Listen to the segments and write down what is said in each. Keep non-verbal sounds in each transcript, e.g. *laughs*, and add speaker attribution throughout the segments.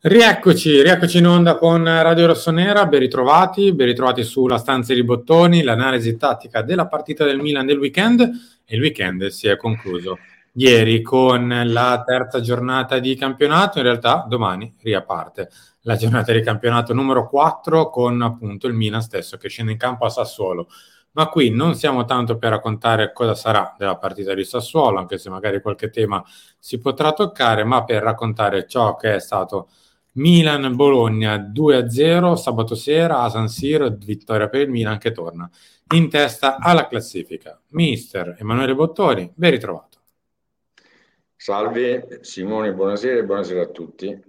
Speaker 1: Rieccoci, rieccoci in onda con Radio Rossonera, ben ritrovati, ben ritrovati sulla stanza di bottoni, l'analisi tattica della partita del Milan del weekend e il weekend si è concluso ieri con la terza giornata di campionato, in realtà domani riaparte la giornata di campionato numero 4 con appunto il Milan stesso che scende in campo a Sassuolo. Ma qui non siamo tanto per raccontare cosa sarà della partita di Sassuolo, anche se magari qualche tema si potrà toccare, ma per raccontare ciò che è stato Milan-Bologna 2-0 sabato sera a San Siro, vittoria per il Milan che torna in testa alla classifica. Mister Emanuele Bottoni, ben ritrovato.
Speaker 2: Salve Simone, buonasera e buonasera a tutti.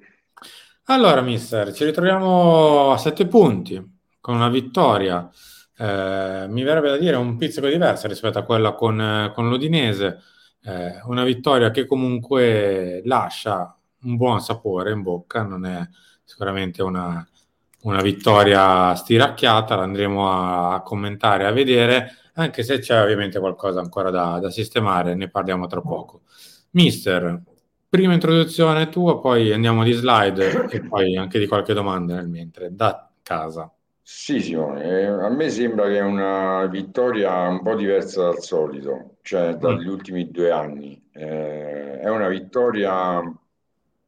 Speaker 1: Allora, mister, ci ritroviamo a sette punti con una vittoria. Eh, mi verrebbe da dire un pizzico diversa rispetto a quella con, con l'Odinese. Eh, una vittoria che comunque lascia un buon sapore in bocca, non è sicuramente una, una vittoria stiracchiata, la andremo a, a, commentare, a vedere, anche se c'è ovviamente qualcosa ancora da, da sistemare, ne parliamo tra poco. Mister, prima introduzione tua, poi andiamo di slide e poi anche di qualche domanda nel mentre, da casa.
Speaker 2: Sì, Simone, eh, a me sembra che è una vittoria un po' diversa dal solito, cioè dagli mm. ultimi due anni. Eh, è una vittoria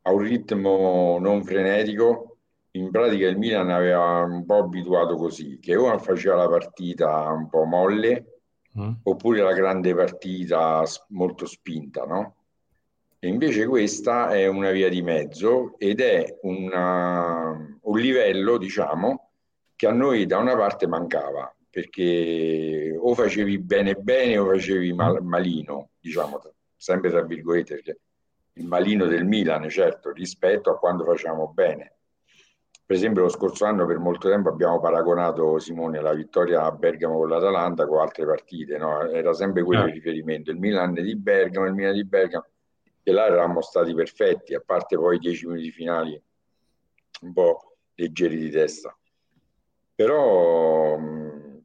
Speaker 2: a un ritmo non frenetico. In pratica il Milan aveva un po' abituato così, che o faceva la partita un po' molle, mm. oppure la grande partita molto spinta, no? E invece questa è una via di mezzo ed è una, un livello, diciamo, che a noi da una parte mancava, perché o facevi bene bene o facevi mal, malino, diciamo, sempre tra virgolette, perché il malino del Milan, certo, rispetto a quando facciamo bene. Per esempio, lo scorso anno per molto tempo abbiamo paragonato Simone la vittoria a Bergamo con l'Atalanta con altre partite, no? era sempre quello il riferimento, il Milan di Bergamo, il Milan di Bergamo, e là eravamo stati perfetti, a parte poi i dieci minuti finali un po' leggeri di testa. Però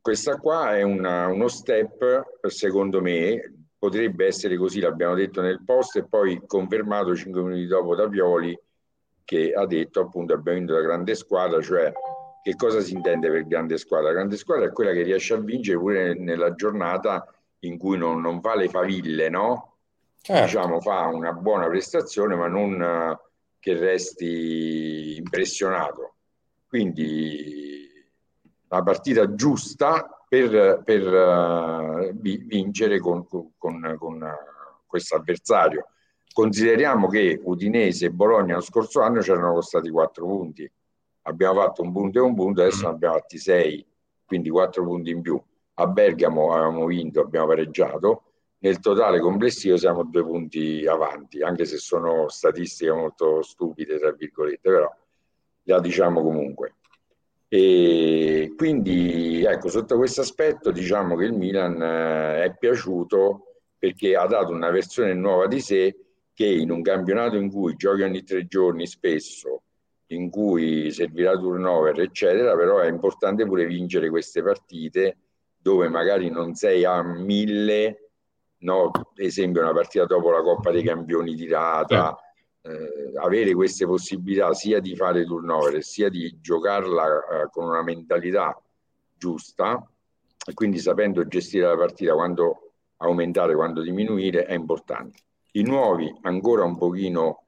Speaker 2: questa qua è una, uno step, secondo me, potrebbe essere così, l'abbiamo detto nel post e poi confermato cinque minuti dopo da Pioli che ha detto appunto abbiamo vinto la grande squadra, cioè che cosa si intende per grande squadra? La grande squadra è quella che riesce a vincere pure nella giornata in cui non, non fa le faville, no? Certo. Diciamo fa una buona prestazione ma non uh, che resti impressionato. Quindi la partita giusta per, per uh, vincere con, con, con, uh, questo avversario. Consideriamo che Udinese e Bologna lo scorso anno ci erano costati 4 punti. Abbiamo fatto un punto e un punto, adesso ne abbiamo fatti 6, quindi 4 punti in più. A Bergamo avevamo vinto, abbiamo pareggiato. Nel totale complessivo siamo due punti avanti, anche se sono statistiche molto stupide, tra virgolette, però la diciamo comunque. E quindi ecco, sotto questo aspetto diciamo che il Milan eh, è piaciuto perché ha dato una versione nuova di sé che in un campionato in cui giochi ogni tre giorni spesso in cui servirà turnover, eccetera, però è importante pure vincere queste partite dove magari non sei a mille, no? esempio una partita dopo la Coppa dei Campioni tirata, eh, avere queste possibilità sia di fare turnover sia di giocarla eh, con una mentalità giusta e quindi sapendo gestire la partita quando aumentare, quando diminuire è importante. I nuovi ancora un pochino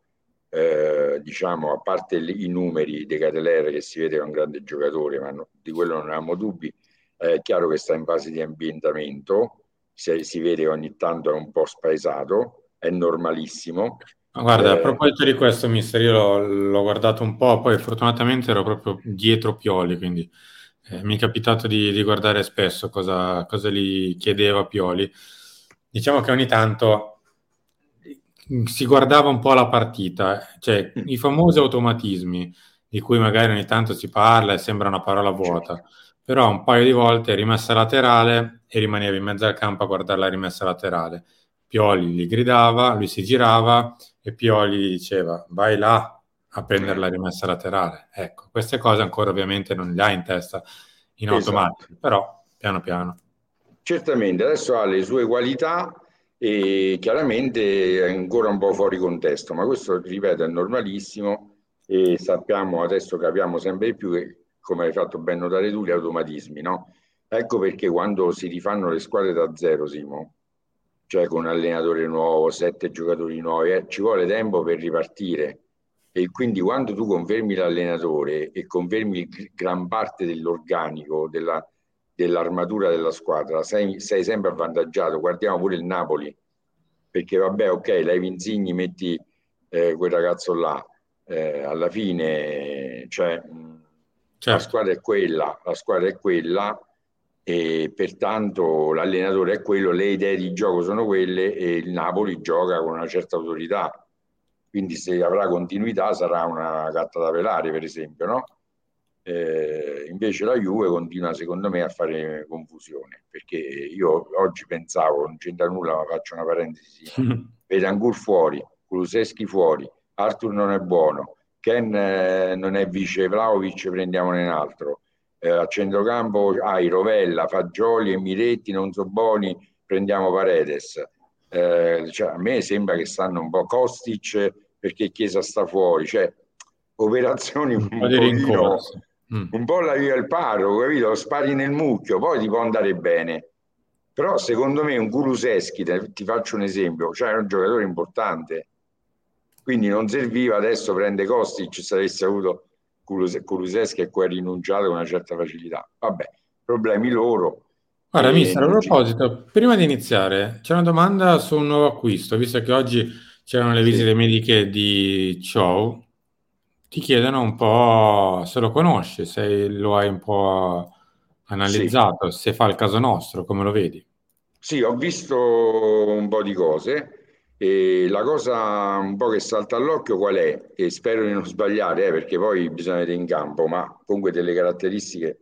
Speaker 2: eh, diciamo, a parte i numeri di Catelere che si vede che è un grande giocatore, ma no, di quello non abbiamo dubbi, è chiaro che sta in fase di ambientamento, se, si vede che ogni tanto è un po' spaesato, è normalissimo.
Speaker 1: Guarda, eh, a proposito di questo, mister, io l'ho, l'ho, guardato un po', poi fortunatamente ero proprio dietro Pioli, quindi eh, mi è capitato di, di guardare spesso cosa, cosa gli chiedeva Pioli. Diciamo che ogni tanto si guardava un po' la partita, cioè mm. i famosi automatismi di cui magari ogni tanto si parla e sembra una parola vuota, però un paio di volte rimessa laterale e rimaneva in mezzo al campo a guardare la rimessa laterale. Pioli gli gridava, lui si girava e Pioli gli diceva vai là a prendere la rimessa laterale. Ecco, queste cose ancora ovviamente non le ha in testa in esatto. automatico, però piano piano.
Speaker 2: Certamente, adesso ha le sue qualità e chiaramente è ancora un po' fuori contesto, ma questo, ripeto, è normalissimo e sappiamo, adesso capiamo sempre di più che, come hai fatto ben notare tu, gli automatismi, no? Ecco perché quando si rifanno le squadre da zero, Simo, cioè con un allenatore nuovo, sette giocatori nuovi, eh, ci vuole tempo per ripartire. E quindi quando tu confermi l'allenatore e confermi gran parte dell'organico, della, dell'armatura della squadra, sei, sei, sempre avvantaggiato. Guardiamo pure il Napoli, perché vabbè, ok, Levi Insigni, metti eh, quel ragazzo là, eh, alla fine, cioè, certo. la squadra è quella, la squadra è quella e pertanto l'allenatore è quello, le idee di gioco sono quelle e il Napoli gioca con una certa autorità. Quindi se avrà continuità sarà una gatta da pelare, per esempio, no? Eh, invece la Juve continua secondo me a fare confusione perché io oggi pensavo, non c'entra nulla ma faccio una parentesi, *laughs* Betancourt fuori, Kuluseschi fuori, Arthur non è buono, Ken eh, non è vice Vlaovic, prendiamone un altro, eh, a centrocampo hai Rovella, Fagioli e Miretti, non so buoni, prendiamo Paredes. Eh, cioè, a me sembra che stanno un po' Kostic perché Chiesa sta fuori, cioè operazioni un, un po' pochino mm. un po' la via il paro, capito? Spari nel mucchio, poi ti può andare bene. Però secondo me un Kuluseschi, ti faccio un esempio, cioè è un giocatore importante, quindi non serviva adesso prende Kostic se avesse avuto Kuluseschi e ha rinunciato con una certa facilità. Vabbè, problemi loro.
Speaker 1: Guarda, mister, a proposito, prima di iniziare, c'è una domanda su un nuovo acquisto, visto che oggi c'erano le visite sì. mediche di Chow, ti chiedono un po' se lo conosci, se lo hai un po' analizzato, sì. se fa il caso nostro, come lo vedi.
Speaker 2: Sì, ho visto un po' di cose e la cosa un po' che salta all'occhio qual è? E spero di non sbagliare, eh, perché poi bisogna vedere in campo, ma comunque delle caratteristiche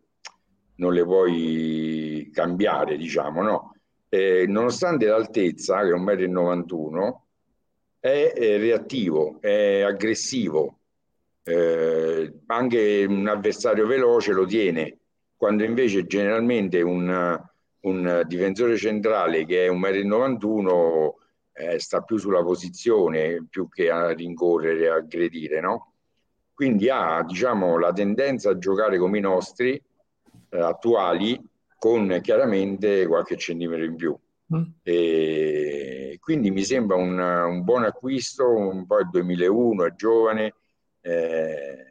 Speaker 2: non le puoi cambiare, diciamo, no? Eh, nonostante l'altezza, che è 1,91 m, è, è reattivo, è aggressivo, eh, anche un avversario veloce lo tiene, quando invece generalmente un, un difensore centrale che è 1,91 m eh, sta più sulla posizione più che a rincorrere e aggredire, no? Quindi ha diciamo, la tendenza a giocare come i nostri eh, attuali con chiaramente qualche centimetro in più. Mm. E quindi mi sembra un, un buon acquisto, un po' il 2001, è giovane, eh,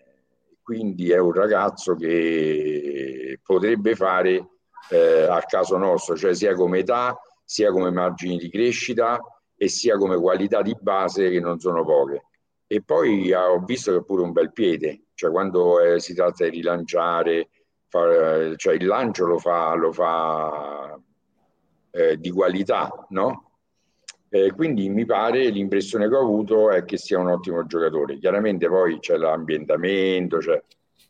Speaker 2: quindi è un ragazzo che potrebbe fare eh, al caso nostro, cioè sia come età, sia come margini di crescita e sia come qualità di base che non sono poche. E poi ah, ho visto che ha pure un bel piede, cioè quando eh, si tratta di rilanciare, far, cioè il lancio lo fa, lo fa eh, di qualità, no? Eh, quindi mi pare l'impressione che ho avuto è che sia un ottimo giocatore. Chiaramente poi c'è l'ambientamento, c'è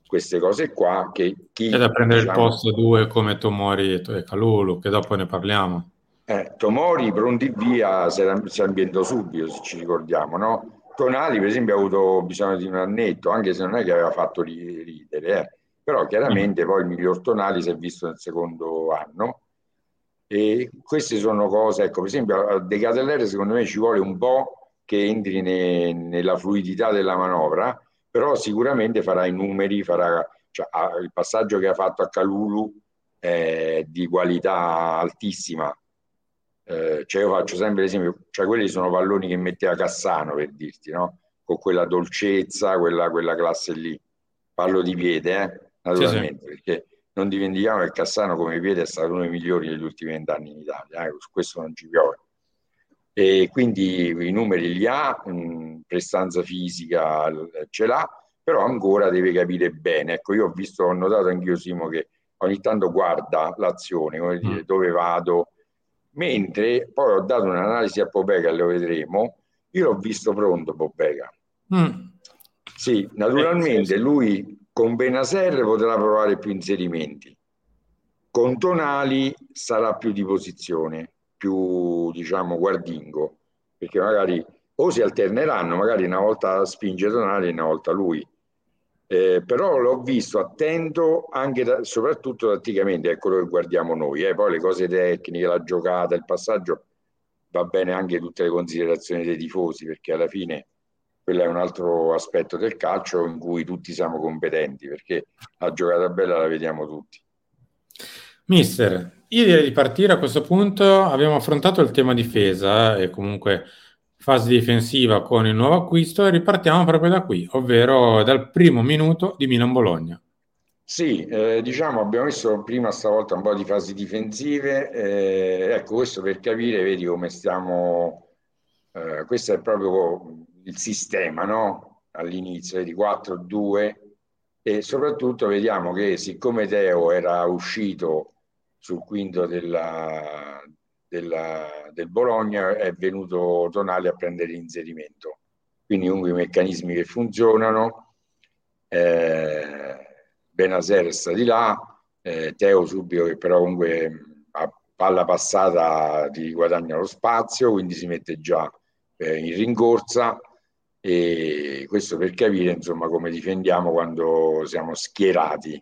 Speaker 2: queste cose qua che
Speaker 1: chi... C'è da prendere diciamo, il posto due come Tomori e Calulu, che dopo ne parliamo.
Speaker 2: Eh, Tomori pronti via si, si ambientò subito, se ci ricordiamo, no? Tonali, per esempio, ha avuto bisogno di un annetto, anche se non è che aveva fatto ridere, eh. però chiaramente mm. poi il miglior Tonali si è visto nel secondo anno. E queste sono cose, ecco, per esempio, a De Catellere secondo me ci vuole un po' che entri ne, nella fluidità della manovra, però sicuramente farà i numeri, farà cioè, il passaggio che ha fatto a Calulu è di qualità altissima. Eh, cioè io faccio sempre l'esempio, cioè quelli sono palloni che metteva Cassano per dirti, no? Con quella dolcezza, quella, quella classe lì. Parlo di piede, eh? naturalmente, sì, sì. perché non dimentichiamo che Cassano come piede è stato uno dei migliori degli ultimi vent'anni in Italia, eh? su questo non ci piove. E quindi i numeri li ha, mh, prestanza fisica ce l'ha, però ancora deve capire bene. Ecco, io ho visto, ho notato anch'io Simo che ogni tanto guarda l'azione, come dire, mm. dove vado, mentre poi ho dato un'analisi a Popega, lo vedremo, io l'ho visto pronto Popega. Mm. Sì, naturalmente lui con Benaser potrà provare più inserimenti, con Tonali sarà più di posizione, più diciamo guardingo, perché magari o si alterneranno, magari una volta spinge Tonali e una volta lui. Eh, però l'ho visto attento anche da, soprattutto tatticamente, è quello che guardiamo noi, eh. poi le cose tecniche, la giocata, il passaggio, va bene anche tutte le considerazioni dei tifosi, perché alla fine quello è un altro aspetto del calcio in cui tutti siamo competenti, perché la giocata bella la vediamo tutti.
Speaker 1: Mister, io direi di partire a questo punto, abbiamo affrontato il tema difesa e comunque fase difensiva con il nuovo acquisto e ripartiamo proprio da qui, ovvero dal primo minuto di Milan-Bologna.
Speaker 2: Sì, eh, diciamo abbiamo visto prima stavolta un po' di fasi difensive, eh, ecco questo per capire, vedi come stiamo, eh, questo è proprio il sistema, no? All'inizio, di 4-2 e soprattutto vediamo che siccome Teo era uscito sul quinto della, della, del Bologna è venuto Tonali a prendere l'inserimento. Quindi comunque i meccanismi che funzionano, eh, Benaser sta di là, eh, Teo subito che però comunque a palla passata ti guadagna lo spazio, quindi si mette già eh, in rincorsa e questo per capire insomma come difendiamo quando siamo schierati,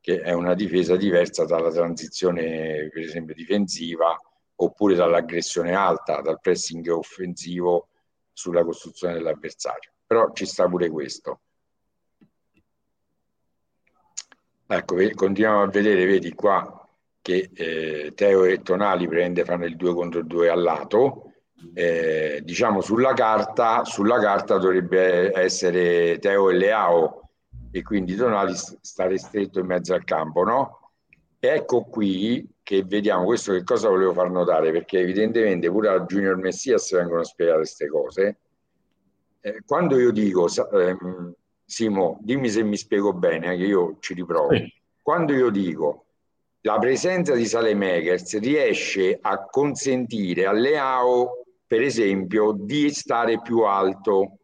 Speaker 2: che è una difesa diversa dalla transizione per esempio difensiva oppure dall'aggressione alta, dal pressing offensivo sulla costruzione dell'avversario. Però ci sta pure questo. Ecco, continuiamo a vedere, vedi qua che eh, Teo e Tonali prende, fanno il 2 contro 2 al lato. Eh, diciamo sulla carta, sulla carta dovrebbe essere Teo e Leao e quindi Tonali stare stretto in mezzo al campo, no? Ecco qui che vediamo questo che cosa volevo far notare, perché evidentemente pure a Junior Messias vengono spiegate queste cose. Eh, quando io dico, eh, Simo, dimmi se mi spiego bene, che io ci riprovo. Sì. Quando io dico la presenza di Salemakers riesce a consentire a Leao, per esempio, di stare più alto.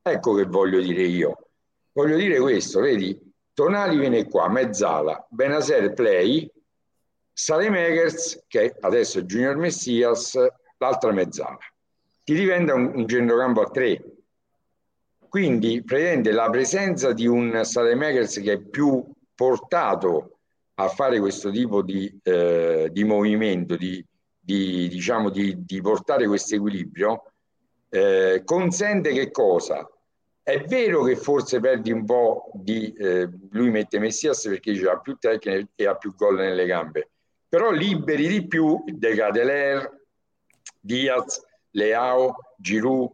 Speaker 2: Ecco che voglio dire io. Voglio dire questo, vedi, Tonali viene qua, mezzala, Benaser play, Salemakers, che adesso è Junior Messias, l'altra mezzala. Ti diventa un, un centrocampo a tre. Quindi prende la presenza di un Salemakers che è più portato a fare questo tipo di, eh, di movimento, di, di, diciamo di, di portare questo equilibrio, eh, consente che cosa? È vero che forse perdi un po' di... Eh, lui mette Messias perché ha più tecnica e ha più gol nelle gambe, però liberi di più De Cadeler, Diaz, Leao, Giroud,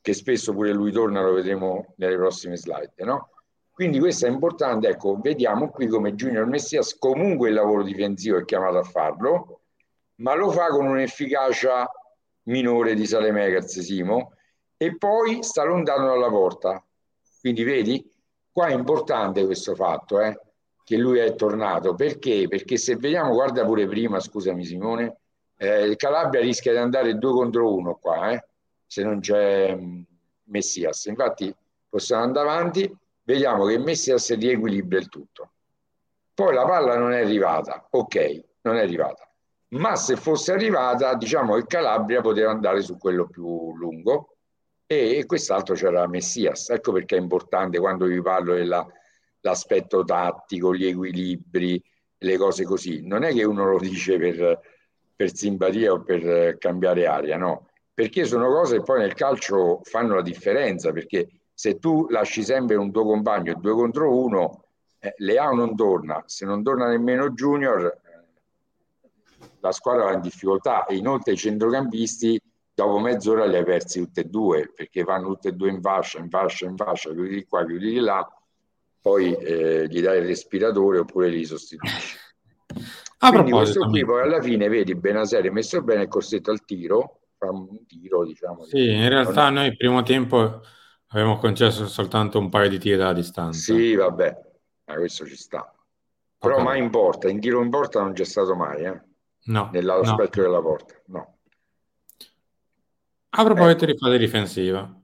Speaker 2: che spesso pure lui torna, lo vedremo nelle prossime slide, no? Quindi questo è importante, ecco, vediamo qui come Junior Messias comunque il lavoro difensivo è chiamato a farlo, ma lo fa con un'efficacia minore di Salemekers, Simo, e poi sta lontano dalla porta. Quindi vedi, qua è importante questo fatto, eh, che lui è tornato. Perché? Perché se vediamo, guarda pure prima, scusami Simone, eh, il Calabria rischia di andare due contro uno qua, eh, se non c'è mm, Messias. Infatti possiamo andare avanti, vediamo che Messias riequilibra il tutto. Poi la palla non è arrivata, ok, non è arrivata. Ma se fosse arrivata, diciamo che Calabria poteva andare su quello più lungo, e, e quest'altro c'era Messias. Ecco perché è importante quando vi parlo dell'aspetto tattico, gli equilibri, le cose così. Non è che uno lo dice per, per simpatia o per cambiare aria, no, perché sono cose che poi nel calcio fanno la differenza, perché se tu lasci sempre un tuo compagno due contro uno, eh, Leao non torna, se non torna nemmeno Junior, eh, la squadra va in difficoltà e inoltre i centrocampisti dopo mezz'ora li hai persi tutti e due, perché vanno tutti e due in fascia, in fascia, in fascia, chiudi di qua, chiudi di là, poi eh, gli dai il respiratore oppure li sostituisci. *laughs* A Quindi questo qui poi alla fine vedi Benasere messo bene è costretto al tiro, fa un tiro diciamo.
Speaker 1: Sì, in realtà noi il primo tempo abbiamo concesso soltanto un paio di tiri dalla distanza.
Speaker 2: Sì, vabbè, ma questo ci sta. Però okay. mai in porta, in tiro in porta non c'è stato mai, eh?
Speaker 1: No.
Speaker 2: Nell'aspetto no. della porta, no.
Speaker 1: A proposito eh. di fase difensiva.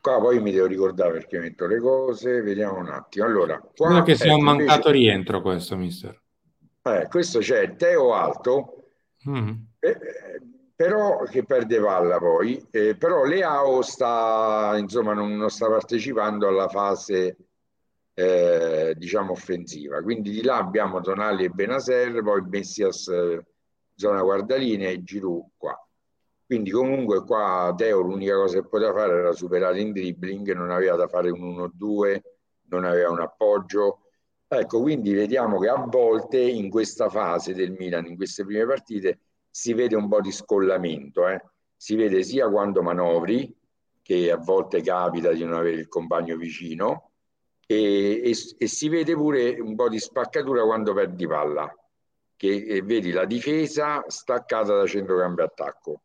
Speaker 2: Qua poi mi devo ricordare perché metto le cose, vediamo un attimo. Allora, qua
Speaker 1: Credo che sia un mancato invece... rientro questo, mister.
Speaker 2: Eh, questo c'è Teo Alto, mm. eh, però che perde palla poi, eh, però Leao sta, insomma, non, non sta partecipando alla fase eh, diciamo offensiva. Quindi di là abbiamo Tonali e Benaser, poi Messias eh, zona guardaline e Giroud qua. Quindi comunque qua Teo l'unica cosa che poteva fare era superare in dribbling, non aveva da fare un 1-2, non aveva un appoggio, Ecco, quindi vediamo che a volte in questa fase del Milan, in queste prime partite, si vede un po' di scollamento. Eh? Si vede sia quando manovri, che a volte capita di non avere il compagno vicino, e, e, e si vede pure un po' di spaccatura quando perdi palla, che vedi la difesa staccata da centrocambio attacco,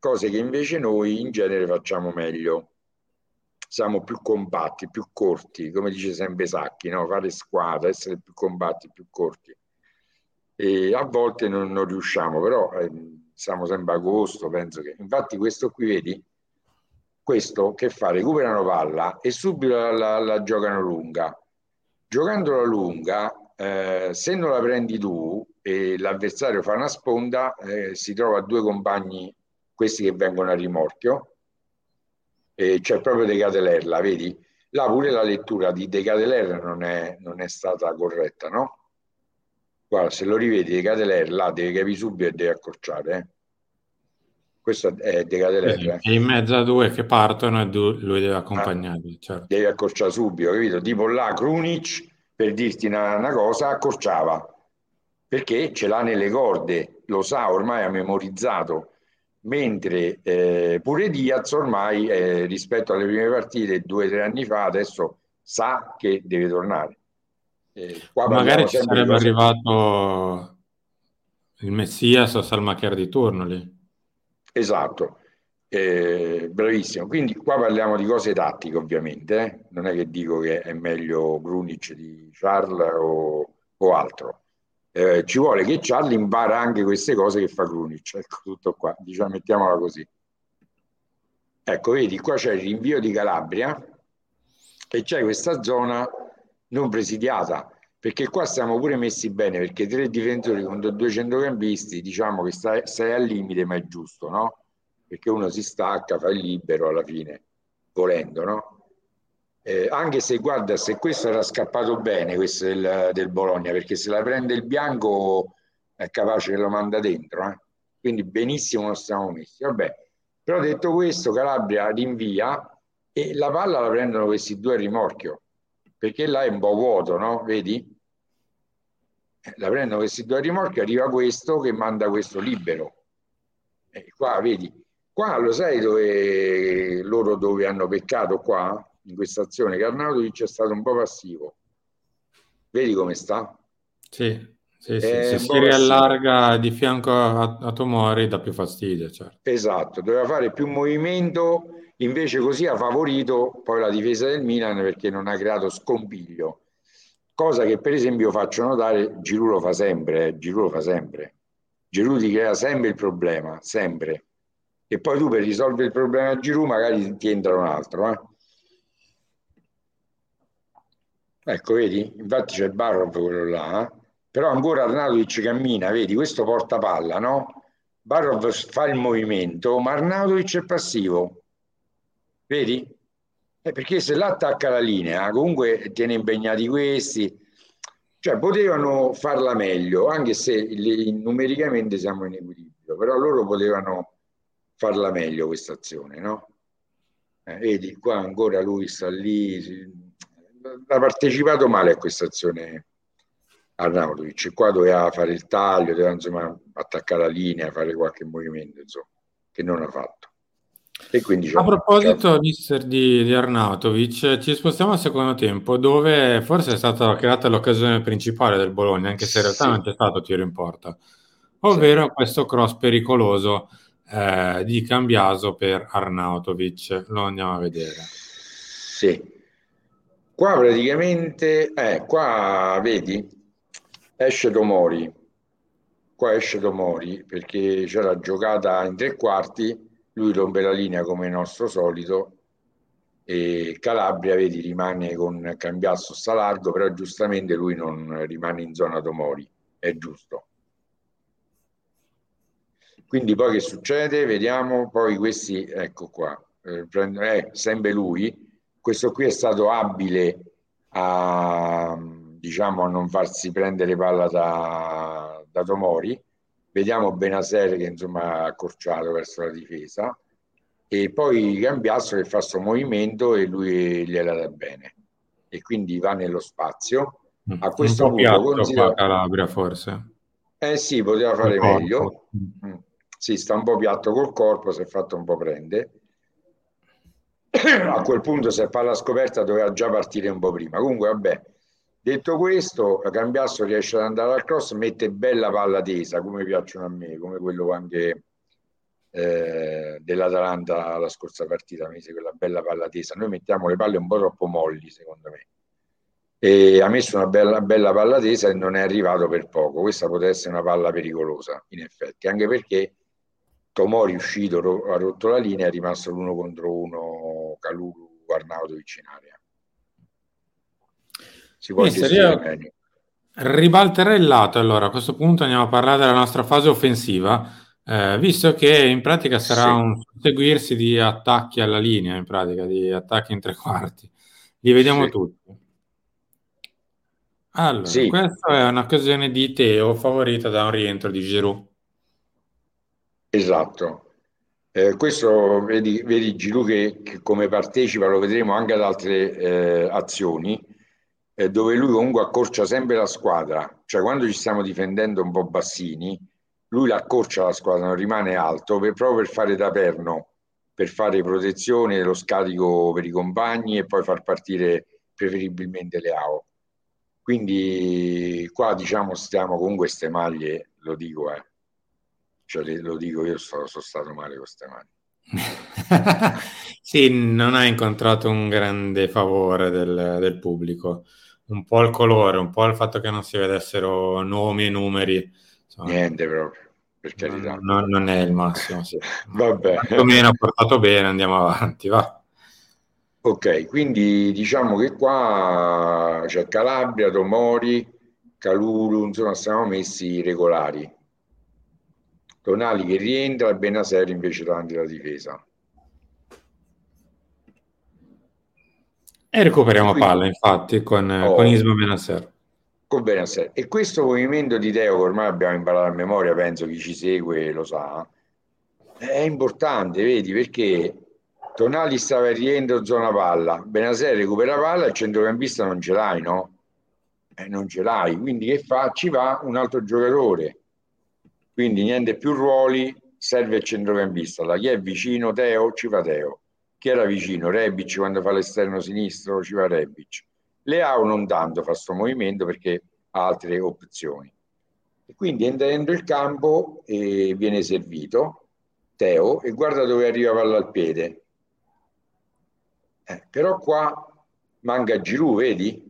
Speaker 2: cose che invece noi in genere facciamo meglio siamo più compatti, più corti, come dice sempre Sacchi, no? fare squadra, essere più compatti, più corti. E a volte non, non riusciamo, però eh, siamo sempre a agosto, penso che... Infatti questo qui, vedi, questo che fa? Recuperano palla e subito la, la, la giocano lunga. Giocandola lunga, eh, se non la prendi tu e l'avversario fa una sponda, eh, si trova due compagni, questi che vengono a rimorchio, eh, c'è proprio De Catelerla, vedi? Là pure la lettura di De Catelerla non è, non è stata corretta, no? Guarda, se lo rivedi De Catelerla, là devi capire subito e devi accorciare, eh? Questo è De Catelerla.
Speaker 1: Sì, in mezzo a due che partono e lui deve accompagnare. Ah, certo.
Speaker 2: Devi accorciare subito, capito? Tipo là Krunic, per dirti una, una cosa, accorciava, perché ce l'ha nelle corde, lo sa, ormai ha memorizzato mentre eh, pure Diaz ormai eh, rispetto alle prime partite due o tre anni fa adesso sa che deve tornare.
Speaker 1: Eh, Magari ci sarebbe cose... arrivato il Messias o Salmacher di turno lì.
Speaker 2: Esatto, eh, bravissimo. Quindi qua parliamo di cose tattiche ovviamente, eh. non è che dico che è meglio Grunic di Charles o, o altro eh, ci vuole che Charlie impara anche queste cose che fa Krunic. Ecco, tutto qua, diciamo, mettiamola così. Ecco, vedi, qua c'è il rinvio di Calabria e c'è questa zona non presidiata, perché qua siamo pure messi bene, perché tre difensori contro due centrocampisti, diciamo che stai, stai al limite, ma è giusto, no? Perché uno si stacca, fa il libero alla fine, volendo, no? Eh, anche se guarda, se questo era scappato bene, questo del, del, Bologna, perché se la prende il bianco è capace che lo manda dentro, eh? quindi benissimo non stiamo messi. Vabbè, però detto questo, Calabria rinvia e la palla la prendono questi due a rimorchio, perché là è un po' vuoto, no? Vedi? Eh, la prendono questi due a rimorchio, arriva questo che manda questo libero. E qua vedi, qua lo sai dove loro dove hanno peccato qua? In questa azione che Arnautovic è stato un po' passivo. Vedi come sta?
Speaker 1: Sì, sì, sì. se si riallarga di fianco a, a Tomori dà più fastidio. Certo.
Speaker 2: Esatto, doveva fare più movimento, invece così ha favorito poi la difesa del Milan perché non ha creato scompiglio. Cosa che per esempio faccio notare, Giroud lo fa sempre, eh, Giroud lo fa sempre. Giroud ti crea sempre il problema, sempre. E poi tu per risolvere il problema a Giroud magari ti entra un altro, eh? Ecco, vedi? Infatti c'è Barrov quello là, eh? però ancora Arnautovic cammina, vedi? Questo porta palla, no? Barrov fa il movimento, ma Arnautovic è passivo. vedi? Eh, perché se l'attacca la linea, comunque tiene impegnati questi, cioè potevano farla meglio, anche se numericamente siamo in equilibrio, però loro potevano farla meglio questa azione, no? Eh, vedi, qua ancora lui sta lì, ha partecipato male a questa azione Arnautovic, qua doveva fare il taglio, doveva insomma attaccare la linea, fare qualche movimento, insomma, che non ha fatto.
Speaker 1: E quindi a proposito mister, di, di Arnautovic, ci spostiamo al secondo tempo, dove forse è stata creata l'occasione principale del Bologna, anche se in realtà sì. non c'è stato tiro in porta, ovvero sì. questo cross pericoloso eh, di Cambiaso per Arnautovic. Lo andiamo a vedere.
Speaker 2: Sì, qua praticamente, eh, qua vedi, esce Tomori, qua esce Tomori perché c'è la giocata in tre quarti lui rompe la linea come il nostro solito e Calabria vedi rimane con Cambiasso sta largo però giustamente lui non rimane in zona Tomori è giusto. Quindi poi che succede? Vediamo poi questi ecco qua eh, eh, sempre lui questo qui è stato abile a diciamo a non farsi prendere palla da, da Tomori. Vediamo Benaser che insomma ha accorciato verso la difesa. E poi Cambiasso che fa questo movimento e lui gliela dà bene. E quindi va nello spazio.
Speaker 1: A mm, questo un po' punto considera... Calabria forse.
Speaker 2: Eh sì poteva fare meglio. mm. sì sta un po' piatto col corpo si è fatto un po' prendere a quel punto se palla scoperta doveva già partire un po' prima comunque vabbè Detto questo, Cambiasso riesce ad andare al cross, mette bella palla tesa, come piacciono a me, come quello anche eh, dell'Atalanta la scorsa partita, mise quella bella palla tesa. Noi mettiamo le palle un po' troppo molli, secondo me. E ha messo una bella, bella palla tesa e non è arrivato per poco. Questa potrebbe essere una palla pericolosa, in effetti, anche perché Tomori uscito, ha rotto la linea, è rimasto l'uno contro uno Calulu Arnautovic in area
Speaker 1: si può gestire meglio. Ribalterei il lato allora, a questo punto andiamo a parlare della nostra fase offensiva, eh, visto che in pratica sarà sì. un seguirsi di attacchi alla linea, in pratica di attacchi in tre quarti. Li vediamo sì. tutti. Allora, sì. questa è un'occasione di Teo favorita da un rientro di Giroud.
Speaker 2: Esatto. Eh, questo vedi, vedi Giroud che, che, come partecipa, lo vedremo anche ad altre eh, azioni eh, dove lui comunque accorcia sempre la squadra, cioè quando ci stiamo difendendo un po' bassini, lui l'accorcia la squadra, non rimane alto per, proprio per fare da perno, per fare protezione, lo scarico per i compagni e poi far partire preferibilmente le AO. Quindi qua diciamo stiamo con queste maglie, lo dico, eh. Cioè, lo dico io, sono, sono stato male con queste maglie. *laughs*
Speaker 1: sì, non ha incontrato un grande favore del, del pubblico un po' il colore, un po' il fatto che non si vedessero nomi e numeri.
Speaker 2: Insomma, Niente proprio, per carità.
Speaker 1: Non, non è il massimo, sì. *laughs* Vabbè. Quantomeno ha portato bene, andiamo avanti, va.
Speaker 2: Ok, quindi diciamo che qua c'è Calabria, Tomori, Calulu, insomma siamo messi regolari. Tonali che rientra e Benaser invece davanti alla difesa.
Speaker 1: E recuperiamo Quindi, palla, infatti, con, oh, con Isma Benasser.
Speaker 2: Con Benasser. E questo movimento di Teo, che ormai abbiamo imparato a memoria, penso chi ci segue lo sa, è importante, vedi, perché Tonali stava rientro zona palla, Benasser recupera palla, il centrocampista non ce l'hai, no? Eh, non ce l'hai, quindi che fa? Ci va un altro giocatore. Quindi niente più ruoli, serve il centrocampista. Da chi è vicino Teo, ci va Teo chi era vicino, Rebic quando fa l'esterno sinistro ci va Rebic. Leao non tanto fa questo movimento perché ha altre opzioni. E quindi entra dentro il campo e viene servito Teo e guarda dove arriva palla al piede. Eh, però qua manca Giroud, vedi?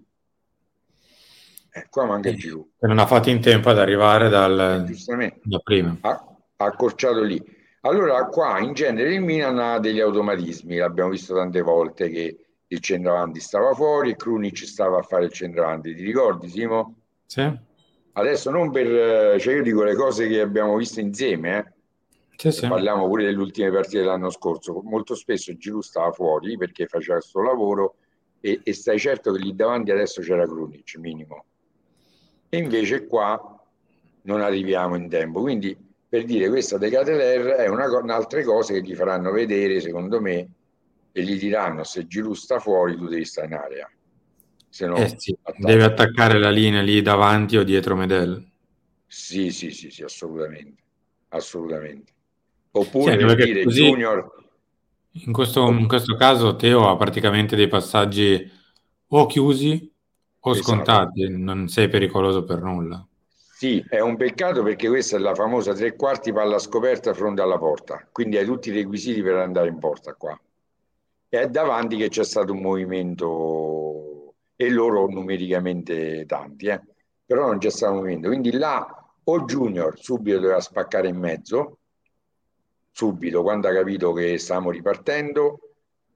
Speaker 1: Eh, qua manca Giroud. Non ha fatto in tempo ad arrivare dal, eh, da prima.
Speaker 2: Ha, ha accorciato lì. Allora qua in genere il Milan ha degli automatismi, l'abbiamo visto tante volte che il centravanti stava fuori e Krunic stava a fare il centravanti, ti ricordi Simo?
Speaker 1: Sì.
Speaker 2: Adesso non per, cioè io dico le cose che abbiamo visto insieme, eh?
Speaker 1: Sì, sì.
Speaker 2: Parliamo pure delle ultime partite dell'anno scorso. Molto spesso Giroud stava fuori perché faceva il suo lavoro e, e stai certo che lì davanti adesso c'era Krunic, minimo. E invece qua non arriviamo in tempo. Quindi per dire questa De Cateler è una, un'altra cosa che gli faranno vedere, secondo me, e gli diranno se Giroud sta fuori tu devi stare in area.
Speaker 1: Se no, eh sì, deve attaccare la linea lì davanti o dietro Medel.
Speaker 2: Sì, sì, sì, sì, assolutamente. Assolutamente. Oppure sì, per dire così, Junior...
Speaker 1: In questo, in questo caso Teo ha praticamente dei passaggi o chiusi o esatto. scontati, non sei pericoloso per nulla.
Speaker 2: Sì, è un peccato perché questa è la famosa tre quarti palla scoperta fronte alla porta, quindi hai tutti i requisiti per andare in porta qua. E è davanti che c'è stato un movimento e loro numericamente tanti, eh? però non c'è stato un movimento. Quindi là o Junior subito doveva spaccare in mezzo, subito quando ha capito che stavamo ripartendo,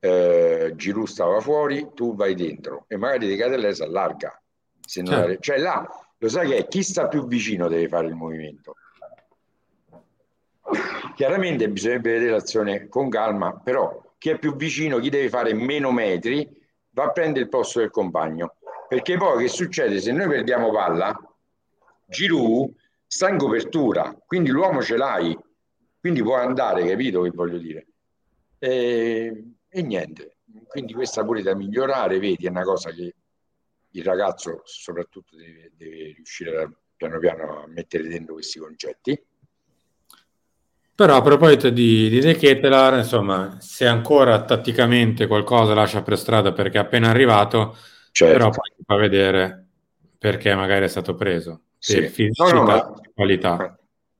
Speaker 2: eh, Giroud stava fuori, tu vai dentro e magari De Catellè si allarga. Se non certo. Cioè là lo sai che è chi sta più vicino deve fare il movimento. Chiaramente bisognerebbe vedere l'azione con calma, però chi è più vicino, chi deve fare meno metri, va a prendere il posto del compagno. Perché poi che succede? Se noi perdiamo palla, Giroud sta in copertura, quindi l'uomo ce l'hai, quindi può andare, capito che voglio dire? E, e niente, quindi questa pure da migliorare, vedi, è una cosa che il ragazzo soprattutto deve, deve riuscire a, piano piano a mettere dentro questi concetti.
Speaker 1: Però a proposito di, di De Ketelar, insomma, se ancora tatticamente qualcosa lascia per strada perché è appena arrivato, certo. però poi fa vedere perché magari è stato preso
Speaker 2: sì. per no, no, ma, qualità.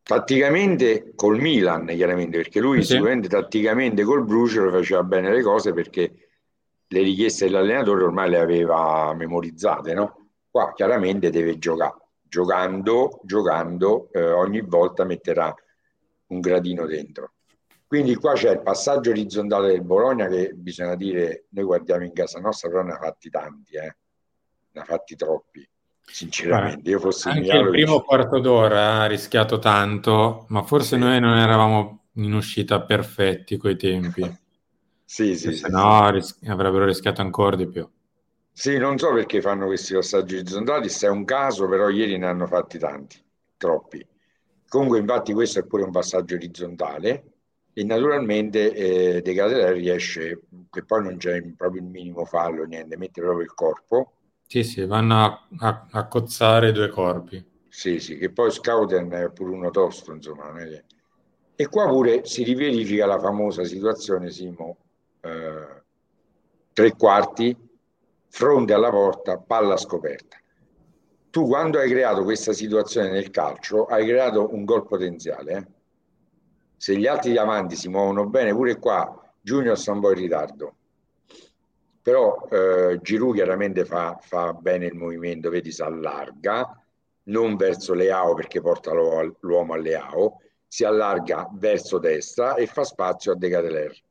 Speaker 2: Tatticamente col Milan, chiaramente, perché lui sì. sicuramente tatticamente col Bruce faceva bene le cose perché le richieste dell'allenatore ormai le aveva memorizzate, no? Qua chiaramente deve giocare, giocando, giocando, eh, ogni volta metterà un gradino dentro. Quindi qua c'è il passaggio orizzontale del Bologna che bisogna dire, noi guardiamo in casa nostra, però ne ha fatti tanti, eh? ne ha fatti troppi, sinceramente. Io fossi
Speaker 1: anche il primo che... quarto d'ora ha rischiato tanto, ma forse sì. noi non eravamo in uscita perfetti coi tempi. *laughs*
Speaker 2: Sì, sì,
Speaker 1: se no ris- avrebbero rischiato ancora di più.
Speaker 2: Sì, non so perché fanno questi passaggi orizzontali, se è un caso, però ieri ne hanno fatti tanti, troppi. Comunque, infatti, questo è pure un passaggio orizzontale e naturalmente eh, De Catera riesce, che poi non c'è proprio il minimo fallo, niente, mette proprio il corpo.
Speaker 1: Sì, sì, vanno a, a, a cozzare due corpi.
Speaker 2: Sì, sì, che poi Scouten è pure uno tosto, insomma. E qua pure si riverifica la famosa situazione, Simo, eh, tre quarti, fronte alla porta, palla scoperta. Tu quando hai creato questa situazione nel calcio hai creato un gol potenziale. Eh? Se gli altri davanti si muovono bene, pure qua Junior sta un po' in ritardo. Però eh, Giroud chiaramente fa, fa bene il movimento, vedi, si allarga, non verso Leao perché porta l'uomo a Leao, si allarga verso destra e fa spazio a De Cateler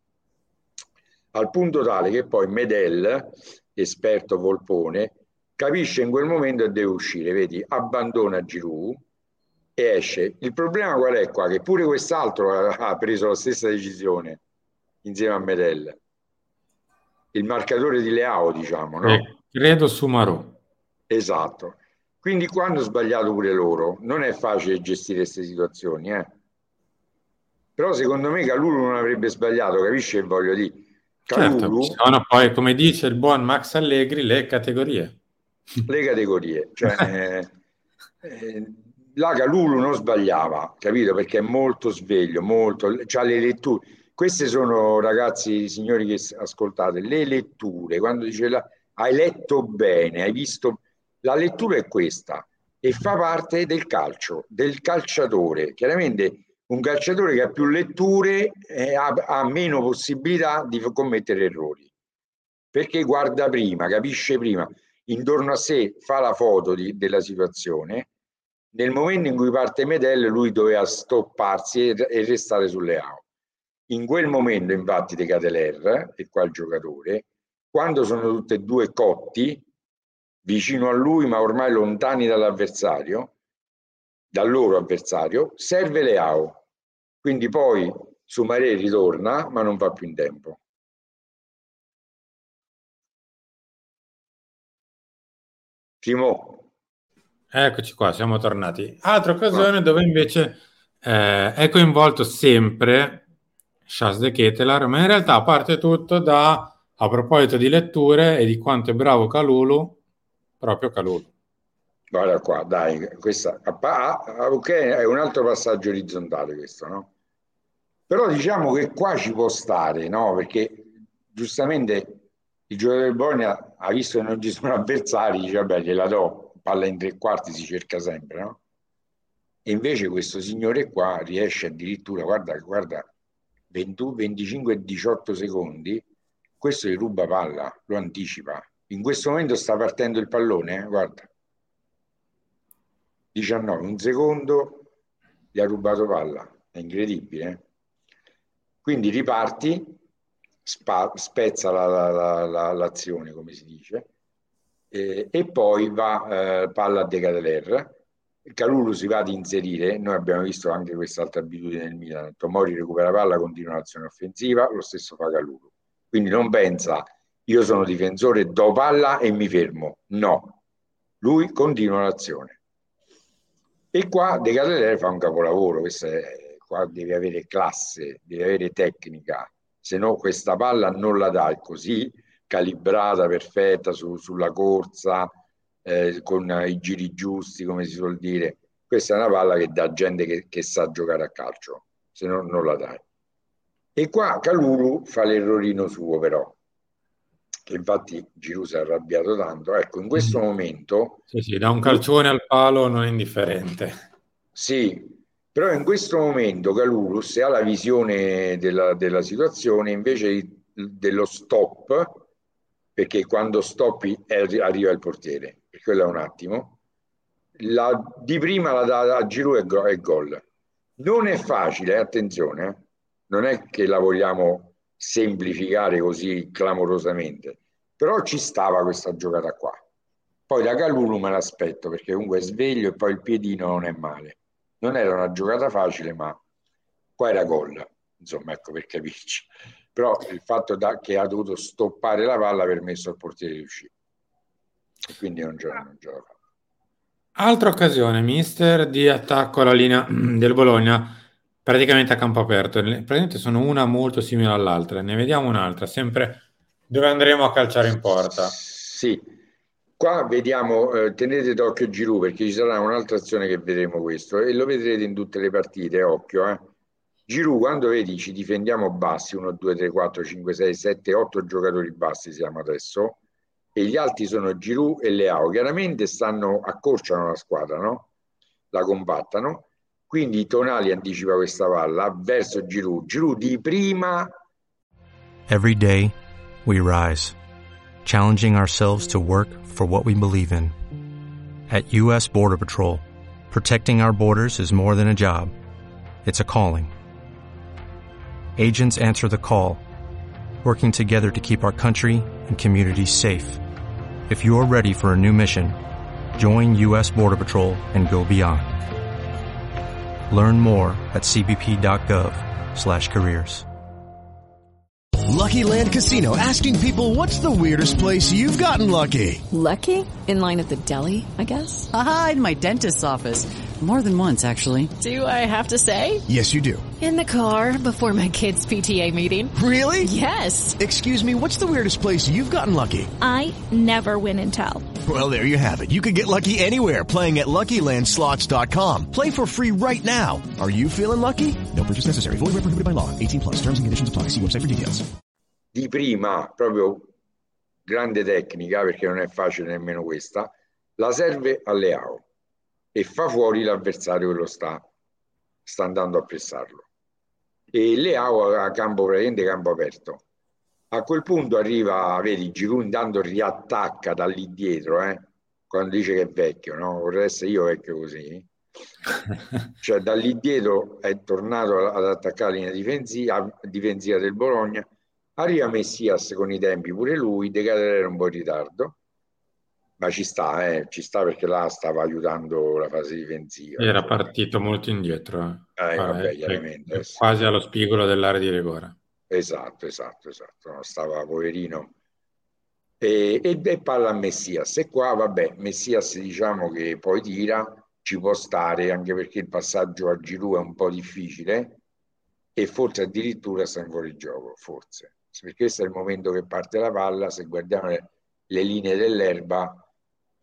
Speaker 2: al punto tale che poi Medel, esperto Volpone, capisce in quel momento e deve uscire, vedi, abbandona Giroud e esce. Il problema qual è qua? Che pure quest'altro *laughs* ha preso la stessa decisione insieme a Medel. Il marcatore di Leao, diciamo, no? Eh,
Speaker 1: credo Sumarò.
Speaker 2: Esatto. Quindi qua hanno sbagliato pure loro. Non è facile gestire queste situazioni, eh? Però secondo me Calulu non avrebbe sbagliato, capisce che voglio dire?
Speaker 1: Certo, sono poi, come dice il buon Max Allegri, le categorie.
Speaker 2: Le categorie, cioè, *laughs* eh, eh, la Calulu non sbagliava, capito? Perché è molto sveglio, molto, ha le letture. Queste sono, ragazzi, signori che ascoltate, le letture. Quando dice la, hai letto bene, hai visto... La lettura è questa e fa parte del calcio, del calciatore. Chiaramente un calciatore che ha più letture eh, ha, ha meno possibilità di commettere errori perché guarda prima, capisce prima, intorno a sé fa la foto di, della situazione. Nel momento in cui parte Medel, lui doveva stopparsi e, e restare sulle AO. In quel momento, infatti, De Cateler, e qua il giocatore, quando sono tutti e due cotti, vicino a lui, ma ormai lontani dall'avversario, dal loro avversario, serve Leao. Quindi poi Sumaré ritorna, ma non va più in tempo. Timo.
Speaker 1: Eccoci qua, siamo tornati. Altra occasione dove invece eh, è coinvolto sempre Charles de Ketelar, ma in realtà parte tutto da, a proposito di letture e di quanto è bravo Calulu, proprio Calulu.
Speaker 2: Guarda qua, dai, questa, ah, ok, è un altro passaggio orizzontale questo, no? Però diciamo che qua ci può stare, no? Perché giustamente il giocatore del Bologna ha visto che non ci sono avversari, dice vabbè gliela do, palla in tre quarti si cerca sempre, no? E invece questo signore qua riesce addirittura, guarda, guarda, 21, 25 e 18 secondi, questo gli ruba palla, lo anticipa. In questo momento sta partendo il pallone, eh? guarda. 19, un secondo, gli ha rubato palla, è incredibile. Eh? Quindi riparti, spa, spezza la, la, la, l'azione, come si dice, eh, e poi va eh, palla a Decateler. Calulu si va ad inserire, noi abbiamo visto anche quest'altra abitudine nel Milan, Tomori recupera palla, continua l'azione offensiva, lo stesso fa Calulu. Quindi non pensa, io sono difensore, do palla e mi fermo. No, lui continua l'azione. E qua De Catedere fa un capolavoro, questo è qua devi avere classe, devi avere tecnica, se no questa palla non la dai così calibrata, perfetta su, sulla corsa, eh, con i giri giusti, come si suol dire. Questa è una palla che dà gente che, che sa giocare a calcio, se no non la dai. E qua Calulu fa l'errorino suo però, che infatti Giroud si è arrabbiato tanto. Ecco, in questo mm. momento...
Speaker 1: Sì, sì, da un calcione al palo non è indifferente.
Speaker 2: Sì, però in questo momento Calulu, se ha la visione della, della situazione, invece dello stop, perché quando stoppi arriva il portiere, quello è un attimo, la, di prima la dà a Giroud e gol. Non è facile, attenzione, eh? non è che la vogliamo semplificare così clamorosamente, però ci stava questa giocata qua. Poi da Calulu me l'aspetto perché comunque è sveglio e poi il piedino non è male non era una giocata facile, ma qua era gol, insomma, ecco per capirci. Però il fatto da, che ha dovuto stoppare la palla ha permesso al portiere di uscire. Quindi non gioca, non gioca.
Speaker 1: Altra occasione, mister, di attacco alla linea *clears throat* del Bologna, praticamente a campo aperto. Praticamente sono una molto simile all'altra. Ne vediamo un'altra, sempre dove andremo a calciare in porta.
Speaker 2: Sì, Qua vediamo, eh, tenete d'occhio Giroud perché ci sarà un'altra azione che vedremo questo e lo vedrete in tutte le partite, occhio. Eh. Giroud, quando vedi ci difendiamo bassi, 1, 2, 3, 4, 5, 6, 7, 8 giocatori bassi siamo adesso, e gli altri sono Giroud e Leao. Chiaramente stanno, accorciano la squadra, no? La compattano. Quindi Tonali anticipa questa palla verso Giroud. Giroud di prima.
Speaker 3: Every day we rise, challenging ourselves to work for what we believe in. At U.S. Border Patrol, protecting our borders is more than a job, it's a calling. Agents answer the call, working together to keep our country and communities safe. If you're ready for a new mission, join U.S. Border Patrol and go beyond. Learn more at cbp.gov slash careers.
Speaker 4: Lucky Land Casino asking people what's the weirdest place you've gotten lucky?
Speaker 5: Lucky? In line at the deli, I guess?
Speaker 6: Aha, in my dentist's office. More than once, actually.
Speaker 5: Do I have to say?
Speaker 4: Yes, you do.
Speaker 5: In the car before my kids' PTA meeting.
Speaker 4: Really?
Speaker 5: Yes.
Speaker 4: Excuse me, what's the weirdest place you've gotten lucky?
Speaker 7: I never win and tell.
Speaker 4: Well, there you have it. You can get lucky anywhere playing at LuckyLandSlots.com. Play for free right now. Are you feeling lucky? No purchase necessary. Void where prohibited by law. 18 plus. Terms and conditions apply. See website for details.
Speaker 2: Di prima, proprio grande tecnica, perché non è facile nemmeno questa, la serve a Leao e fa fuori l'avversario che lo sta, sta andando a pressarlo. E Leao a campo praticamente campo aperto. A quel punto arriva, vedi, Giroud intanto riattacca da lì dietro, eh, quando dice che è vecchio, no? Vorrei essere io vecchio così. *laughs* cioè da lì dietro è tornato ad attaccare la linea difensiva, difensiva del Bologna. Arriva Messias con i tempi pure lui, De Caterere un po' in ritardo ma ci sta, eh, ci sta perché là stava aiutando la fase difensiva.
Speaker 1: Era partito molto indietro.
Speaker 2: Eh,
Speaker 1: Ah,
Speaker 2: vabbè, chiaramente.
Speaker 1: è quasi allo spigolo dell'area di rigore.
Speaker 2: Esatto, esatto, esatto. No, stava poverino. E, e, e palla a Messias. E qua, vabbè, Messias diciamo che poi tira, ci può stare, anche perché il passaggio a Giroud è un po' difficile e forse addirittura sta in fuorigioco, forse. Perché questo è il momento che parte la palla, se guardiamo le, le linee dell'erba,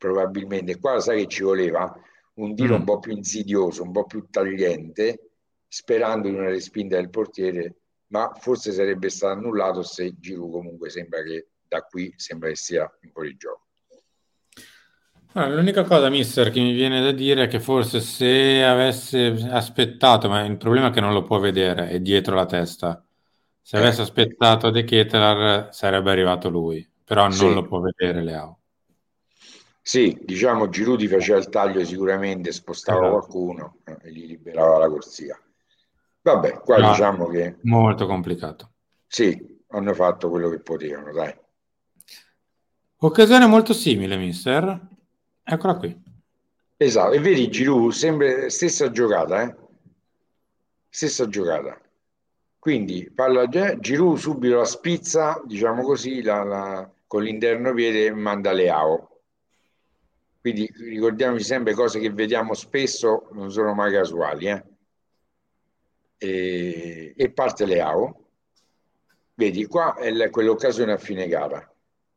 Speaker 2: probabilmente qua sai che ci voleva un tiro
Speaker 1: Mm.
Speaker 2: un po' più insidioso, un po' più tagliente, sperando in una respinta del portiere, ma forse sarebbe stato annullato se Giroud comunque sembra che da qui sembra che sia in fuorigioco.
Speaker 1: Allora, l'unica cosa, mister, che mi viene da dire è che forse se avesse aspettato, ma il problema è che non lo può vedere, è dietro la testa. Se
Speaker 2: Eh.
Speaker 1: avesse aspettato De Ketelaere sarebbe arrivato lui, però non
Speaker 2: Sì.
Speaker 1: lo può vedere Leao.
Speaker 2: Sì, diciamo Giroud ti faceva il taglio sicuramente, spostava
Speaker 1: Esatto.
Speaker 2: qualcuno eh, e gli liberava la corsia. Vabbè, qua
Speaker 1: Però-
Speaker 2: diciamo che
Speaker 1: Molto complicato.
Speaker 2: sì, hanno fatto quello che potevano, dai.
Speaker 1: Occasione molto simile, mister. Eccola qui.
Speaker 2: Esatto, e vedi Giroud, sempre stessa giocata, eh? Stessa giocata. Quindi palla Giroud subito la spizza, diciamo così, la- la- con l'interno piede manda Leao. Quindi ricordiamoci sempre cose che vediamo spesso, non sono mai casuali, eh? E, e parte Leao. Vedi, qua è quell'occasione a fine gara,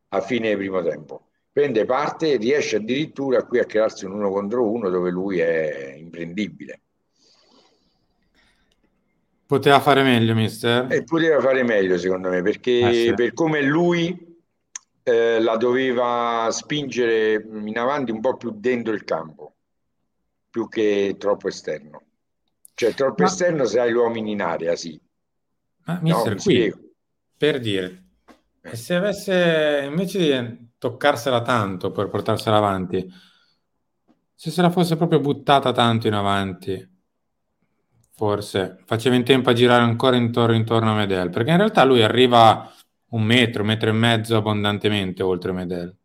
Speaker 2: a fine primo tempo. Prende parte e riesce addirittura qui a crearsi un uno contro uno dove lui è imprendibile.
Speaker 1: Poteva fare meglio, mister?
Speaker 2: E poteva fare meglio, secondo me, perché
Speaker 1: Eh, sì.
Speaker 2: per come lui eh, la doveva spingere in avanti un po' più dentro il campo, più che troppo esterno. Cioè, troppo
Speaker 1: Ma-
Speaker 2: esterno se hai gli uomini in area, sì.
Speaker 1: Ma,
Speaker 2: No,
Speaker 1: mister,
Speaker 2: mi
Speaker 1: qui,
Speaker 2: spiego.
Speaker 1: per dire, se avesse, invece di toccarsela tanto per portarsela avanti, se se la fosse proprio buttata tanto in avanti, forse faceva in tempo a girare ancora intorno, intorno a Medel, perché in realtà lui arriva un metro, metro e mezzo abbondantemente oltre Medel.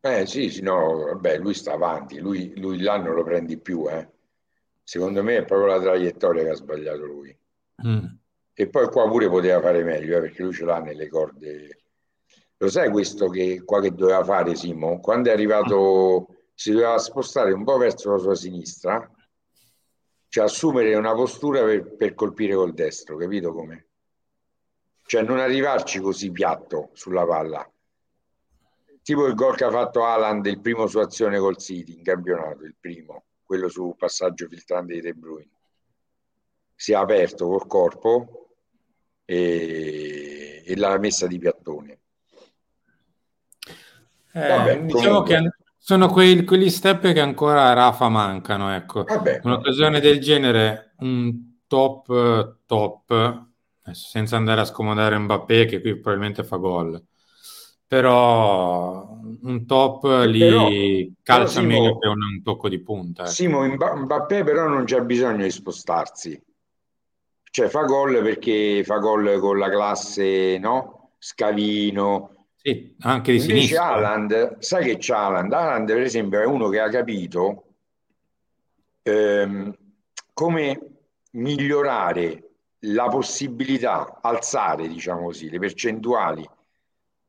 Speaker 2: Eh sì, sì, no, vabbè, lui sta avanti, lui, lui là non lo prendi più, eh. Secondo me è proprio la traiettoria che ha sbagliato lui.
Speaker 1: Mm.
Speaker 2: E poi qua pure poteva fare meglio, eh, perché lui ce l'ha nelle corde. Lo sai questo che qua che doveva fare Simo? Quando è arrivato, si doveva spostare un po' verso la sua sinistra, cioè assumere una postura per, per colpire col destro, capito come? Cioè non arrivarci così piatto sulla palla. Tipo il gol che ha fatto Haaland, il primo su azione col City in campionato, il primo, quello su passaggio filtrante di De Bruyne. Si è aperto col corpo e, e l'ha messa di piattone.
Speaker 1: Eh,
Speaker 2: Vabbè,
Speaker 1: diciamo
Speaker 2: comunque.
Speaker 1: che sono quei- quegli step che ancora a Rafa mancano, ecco.
Speaker 2: Vabbè,
Speaker 1: Un'occasione del genere, un top top, senza andare a scomodare Mbappé che qui probabilmente fa gol, però un top lì
Speaker 2: Però-
Speaker 1: calcia
Speaker 2: però, Simo-
Speaker 1: meglio che un, un tocco di punta. ecco.
Speaker 2: Simo Mba- Mbappé però non c'è bisogno di spostarsi. Cioè fa gol perché fa gol con la classe, no? Scavino.
Speaker 1: Sì, anche di
Speaker 2: Invece
Speaker 1: sinistra.
Speaker 2: Haaland, sai che c'è Haaland? Haaland per esempio è uno che ha capito ehm, come migliorare la possibilità, alzare diciamo così, le percentuali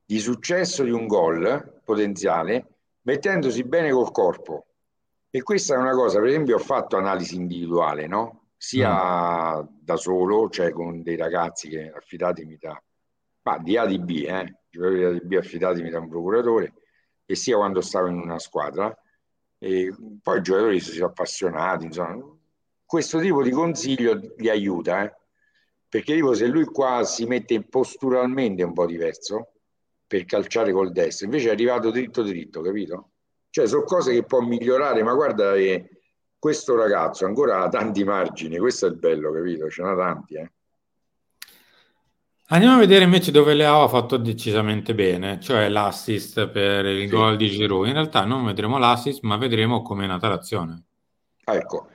Speaker 2: di successo di un gol potenziale mettendosi bene col corpo. E questa è una cosa, per esempio, ho fatto analisi individuale, no? Sia da solo, cioè con dei ragazzi che affidatemi da, ma di A di B, eh, di A di B affidatemi da un procuratore, e sia quando stavo in una squadra. E poi i giocatori si sono appassionati, insomma. Questo tipo di consiglio li aiuta, eh? Perché tipo se lui qua si mette posturalmente un po' diverso per calciare col destro, invece è arrivato dritto dritto, capito? Cioè sono cose che può migliorare, ma guarda che questo ragazzo ancora ha tanti margini, questo è il bello, capito? Ce n'ha tanti, eh.
Speaker 1: Andiamo a vedere invece dove Leao ha fatto decisamente bene, cioè l'assist per il
Speaker 2: Sì.
Speaker 1: gol di Giroud. In realtà non vedremo l'assist, ma vedremo come è nata l'azione.
Speaker 2: Ah, ecco,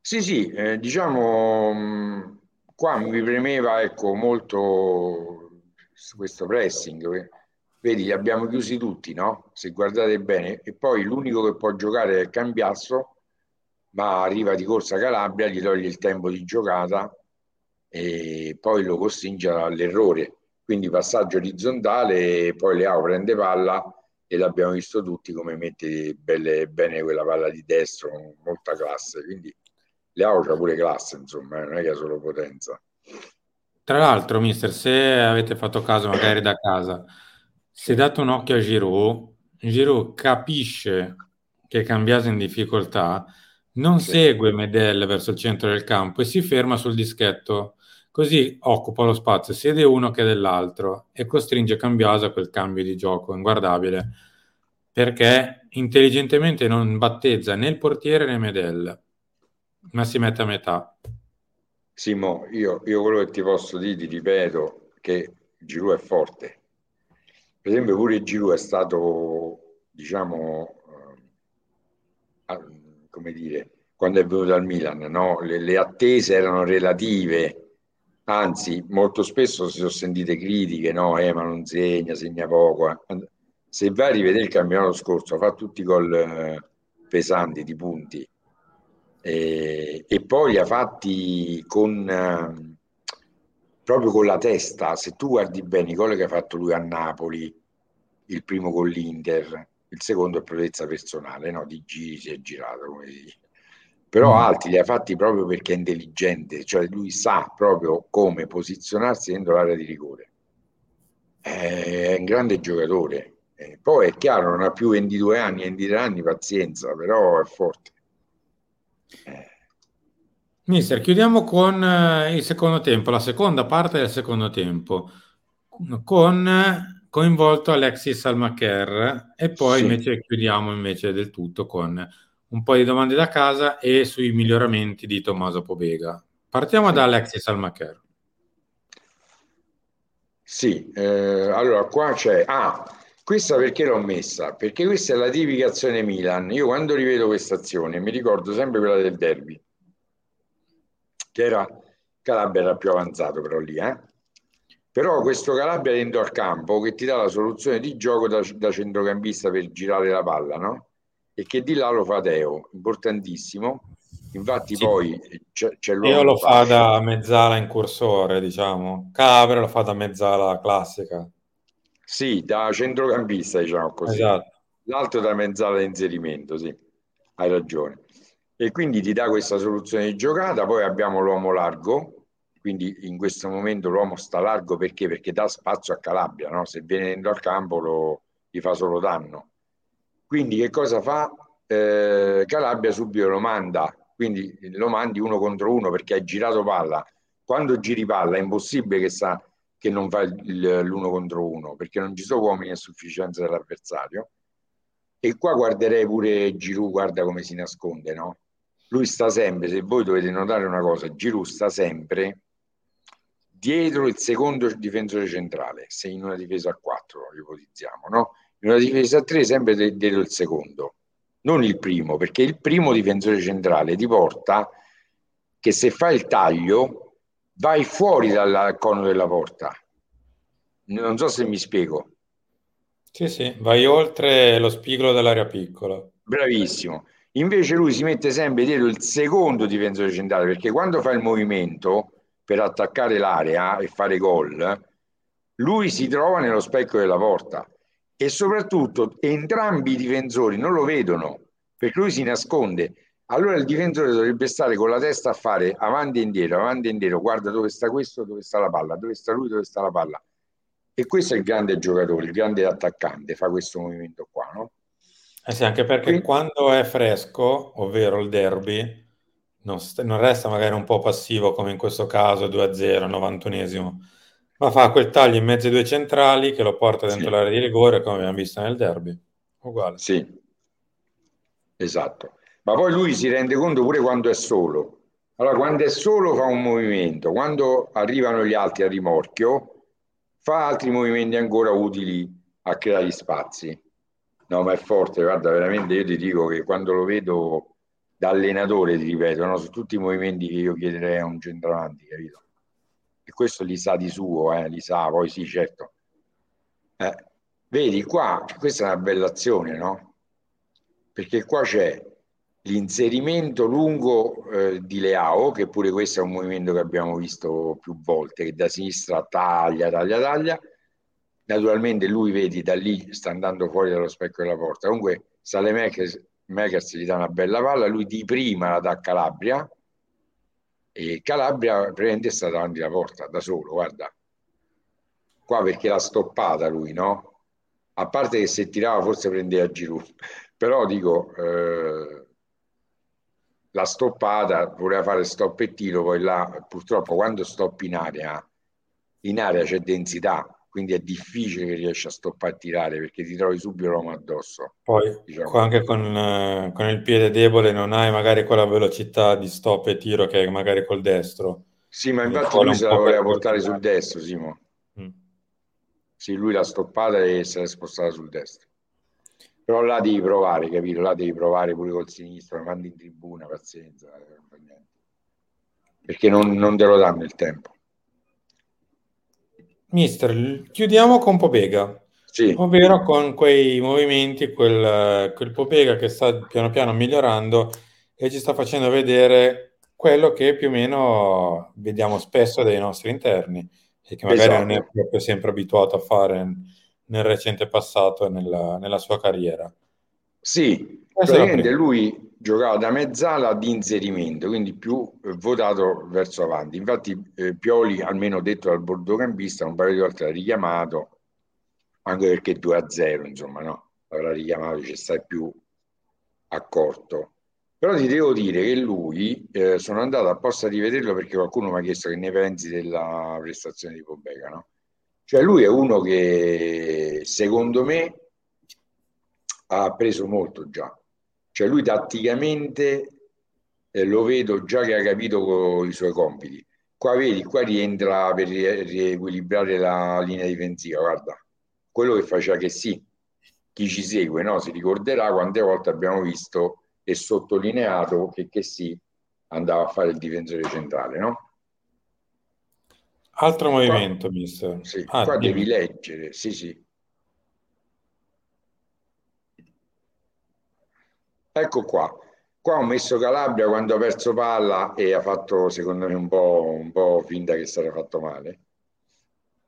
Speaker 2: sì, sì, eh, diciamo, mh, qua mi premeva, ecco, molto questo pressing, eh, vedi, li abbiamo chiusi tutti, no? Se guardate bene, e poi l'unico che può giocare è Cambiasso, ma arriva di corsa Calabria, gli toglie il tempo di giocata e poi lo costringe all'errore. Quindi passaggio orizzontale, poi Leao prende palla e l'abbiamo visto tutti come mette belle, bene quella palla di destro molta classe. Quindi Leao c'ha pure classe, insomma, eh, non è che ha solo potenza.
Speaker 1: Tra l'altro, mister, se avete fatto caso magari da casa, se date un occhio a Giroud, Giroud capisce che è cambiato in difficoltà, non sì. segue Medel verso il centro del campo e si ferma sul dischetto, così occupa lo spazio sia di uno che dell'altro e costringe Cambiaso a quel cambio di gioco inguardabile, perché intelligentemente non battezza né il portiere né Medel, ma si mette a metà.
Speaker 2: Simo, io, io quello che ti posso dire, ti ripeto, che Giroud è forte. Per esempio pure Giroud è stato, diciamo, eh, come dire, quando è venuto al Milan, no? le, le, attese erano relative, anzi molto spesso si sono sentite critiche, no? Eh, ma non segna, segna poco. Se vai a rivedere il campionato scorso, fa tutti i gol eh, pesanti di punti e, e poi li ha fatti con... Eh, proprio con la testa, se tu guardi bene i gol che ha fatto lui a Napoli, il primo con l'Inter, il secondo è proprietà personale, no? di giri si è girato, come. Però mm. altri li ha fatti proprio perché è intelligente, cioè lui sa proprio come posizionarsi dentro l'area di rigore. È un grande giocatore. Eh, poi è chiaro, non ha più 22 anni, 23 anni, pazienza, però è forte.
Speaker 1: Mister, chiudiamo con eh, il secondo tempo, la seconda parte del secondo tempo, con coinvolto Alexis Almacher e poi sì. invece chiudiamo invece del tutto con un po' di domande da casa e sui miglioramenti di Tommaso Pobega. Partiamo sì. da Alexis Almacher.
Speaker 2: Sì, eh, allora qua c'è... Ah, questa perché l'ho messa? Perché questa è la tipica azione Milan. Io quando rivedo questa azione mi ricordo sempre quella del derby, che era Calabria era più avanzato però lì, eh? Però questo Calabria dentro al campo che ti dà la soluzione di gioco da, da centrocampista per girare la palla, no? E che di là lo fa Teo, importantissimo. Infatti sì. poi c'è, c'è
Speaker 1: l'uomo. Io lo fa da mezzala in cursore, diciamo. Calabria lo fa da mezzala classica.
Speaker 2: Sì, da centrocampista, diciamo così. Esatto. L'altro da mezzala di inserimento, sì. Hai ragione. E quindi ti dà questa soluzione di giocata. Poi abbiamo l'uomo largo, quindi in questo momento l'uomo sta largo perché? Perché dà spazio a Calabria, no? se viene dentro al campo lo, gli fa solo danno. Quindi che cosa fa? Eh, Calabria subito lo manda, quindi lo mandi uno contro uno perché hai girato palla. Quando giri palla è impossibile che, sa, che non fa l'uno contro uno perché non ci sono uomini a sufficienza dell'avversario. E qua guarderei pure Giroud, guarda come si nasconde, no? Lui sta sempre, se voi dovete notare una cosa, Giroud sta sempre dietro il secondo difensore centrale, se in una difesa a 4 lo ipotizziamo, no? In una difesa a 3 sempre dietro il secondo, non il primo, perché il primo difensore centrale ti porta che se fai il taglio vai fuori dal cono della porta. Non so se mi spiego.
Speaker 1: Sì, sì, vai oltre lo spigolo dell'area piccola.
Speaker 2: Bravissimo. Invece lui si mette sempre dietro il secondo difensore centrale perché quando fa il movimento per attaccare l'area e fare gol, lui si trova nello specchio della porta e soprattutto entrambi i difensori non lo vedono perché lui si nasconde. Allora il difensore dovrebbe stare con la testa a fare avanti e indietro, avanti e indietro, guarda dove sta questo, dove sta la palla, dove sta lui, dove sta la palla. E questo è il grande giocatore, il grande attaccante, fa questo movimento qua, no?
Speaker 1: Eh sì, anche perché Quindi... quando è fresco, ovvero il derby, non, st- non, resta magari un po' passivo come in questo caso 2-0, 91esimo, ma fa quel taglio in mezzo ai due centrali che lo porta dentro sì. l'area di rigore come abbiamo visto nel derby. Uguale.
Speaker 2: Sì, esatto. Ma poi lui si rende conto pure quando è solo. Allora, quando è solo fa un movimento, quando arrivano gli altri a rimorchio, fa altri movimenti ancora utili a creare gli spazi. No, ma è forte, guarda, veramente io ti dico che quando lo vedo da allenatore, ti ripeto, no? su tutti i movimenti che io chiederei a un centravanti, capito? E questo li sa di suo, eh? li sa, poi sì, certo. Eh, Vedi qua, questa è una bella azione, no? Perché qua c'è l'inserimento lungo eh, di Leao, che pure questo è un movimento che abbiamo visto più volte, che da sinistra taglia, taglia, taglia. Naturalmente lui, vedi, da lì sta andando fuori dallo specchio della porta. Comunque Makers gli dà una bella palla, lui di prima la dà Calabria e Calabria praticamente sta davanti alla porta da solo, guarda. Qua perché l'ha stoppata lui, no? A parte che se tirava forse prendeva Giroud, però dico... Eh, la stoppata, voleva fare stop e tiro, poi là purtroppo quando stoppi in area, in area c'è densità, quindi è difficile che riesci a stoppare e tirare perché ti trovi subito l'uomo addosso.
Speaker 1: Poi diciamo. anche con, eh, con, il piede debole non hai magari quella velocità di stop e tiro che magari col destro.
Speaker 2: Sì, ma infatti lui se la voleva portare sul destro, Simo. Mm. Sì, lui l'ha stoppata e si è spostata sul destro. Però là devi provare, capito? Là devi provare pure col sinistro, mandi in tribuna, pazienza, eh, perché non, non te lo danno il tempo.
Speaker 1: Mister, chiudiamo con Pobega. Sì. Ovvero con quei movimenti, quel, quel Pobega che sta piano piano migliorando e ci sta facendo vedere quello che più o meno vediamo spesso dai nostri interni e che magari esatto. non è proprio sempre abituato a fare nel recente passato e nella, nella sua carriera.
Speaker 2: Sì, praticamente lui giocava da mezzala di inserimento, quindi più eh, votato verso avanti. Infatti eh, Pioli, almeno detto dal bordocambista, un paio di volte l'ha richiamato, anche perché 2 a 0, insomma, no? L'avrà richiamato, ci stai più accorto. Però ti devo dire che lui, eh, sono andato apposta a rivederlo perché qualcuno mi ha chiesto che ne pensi della prestazione di Pobega, no? Cioè lui è uno che secondo me ha preso molto già. Cioè lui tatticamente eh, lo vedo già che ha capito i suoi compiti. Qua vedi, qua rientra per riequilibrare la linea difensiva, guarda, quello che faceva che sì, chi ci segue no? si ricorderà quante volte abbiamo visto e sottolineato che, che sì andava a fare il difensore centrale, no?
Speaker 1: Altro movimento, qua, mister.
Speaker 2: Sì, ah, qua devi leggere, sì, sì. Ecco qua. Qua ho messo Calabria quando ha perso palla e ha fatto, secondo me, un po', un po finta che sarebbe fatto male.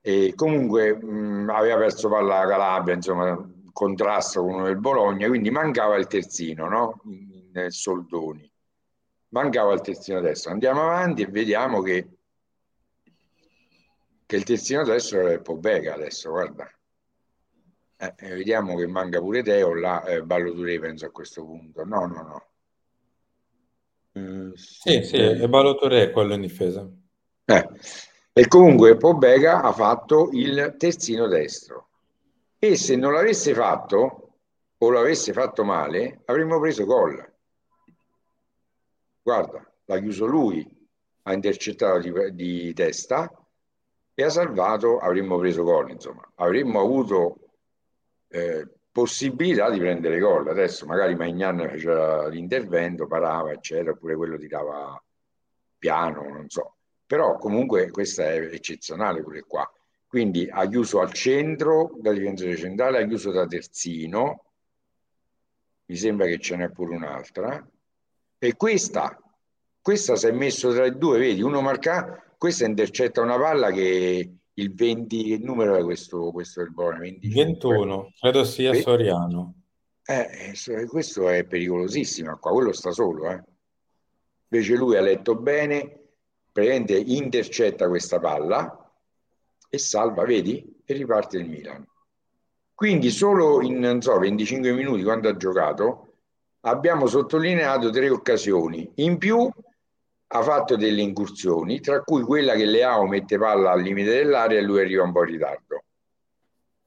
Speaker 2: E comunque mh, aveva perso palla Calabria, insomma, contrasto con uno del Bologna, quindi mancava il terzino, no? In, in soldoni. Mancava il terzino adesso. Andiamo avanti e vediamo che che il terzino destro è Pobega adesso, guarda. Eh, eh, vediamo che manca pure Teo, là eh, Ballo Touré penso a questo punto. No, no, no.
Speaker 1: Mm, sì, sì, è Ballo Touré quello in difesa.
Speaker 2: Eh. E comunque Pobega ha fatto il terzino destro. E se non l'avesse fatto o l'avesse fatto male, avremmo preso gol. Guarda, l'ha chiuso lui, ha intercettato di, di testa e ha salvato, avremmo preso gol, insomma, avremmo avuto eh, possibilità di prendere gol. Adesso magari Magnan faceva l'intervento, parava, eccetera, oppure quello tirava piano, non so. Però comunque questa è eccezionale pure qua. Quindi ha chiuso al centro da difensore centrale, ha chiuso da terzino, mi sembra che ce n'è pure un'altra, e questa, questa si è messo tra i due, vedi, uno marca questa intercetta una palla che il 20, che numero è questo, questo del Bologna?
Speaker 1: 21, credo sia Beh, Soriano.
Speaker 2: Eh, eh questo è pericolosissimo qua, quello sta solo. Eh. Invece lui ha letto bene, prende, intercetta questa palla e salva, vedi? E riparte il Milan. Quindi solo in non so, 25 minuti quando ha giocato abbiamo sottolineato tre occasioni. In più ha fatto delle incursioni, tra cui quella che Leao mette palla al limite dell'area e lui arriva un po' in ritardo.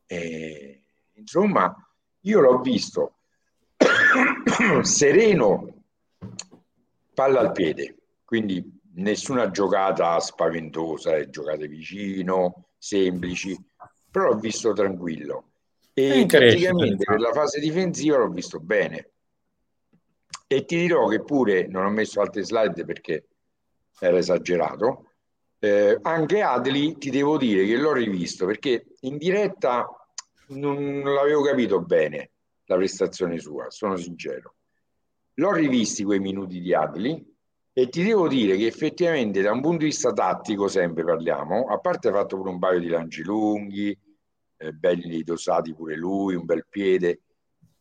Speaker 2: E, insomma, io l'ho visto *coughs* sereno, palla al piede, quindi nessuna giocata spaventosa, eh, giocate vicino, semplici, però l'ho visto tranquillo. E praticamente per la fase difensiva l'ho visto bene. E ti dirò che pure non ho messo altre slide perché era esagerato. Eh, anche Adli ti devo dire che l'ho rivisto perché in diretta non l'avevo capito bene la prestazione sua, sono sincero. L'ho rivisti quei minuti di Adli e ti devo dire che effettivamente da un punto di vista tattico, sempre parliamo, a parte ha fatto pure un paio di lanci lunghi, eh, belli dosati pure lui, un bel piede,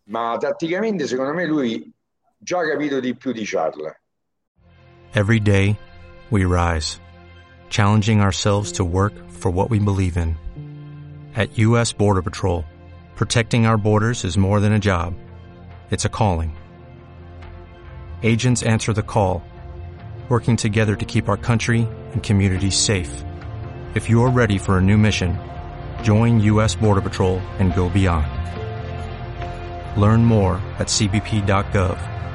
Speaker 2: ma tatticamente secondo me lui già capito di più di Charles.
Speaker 3: Every day, we rise, challenging ourselves to work for what we believe in. At U.S. Border Patrol, protecting our borders is more than a job, it's a calling. Agents answer the call, working together to keep our country and communities safe. If you're ready for a new mission, join U.S. Border Patrol and go beyond. Learn more at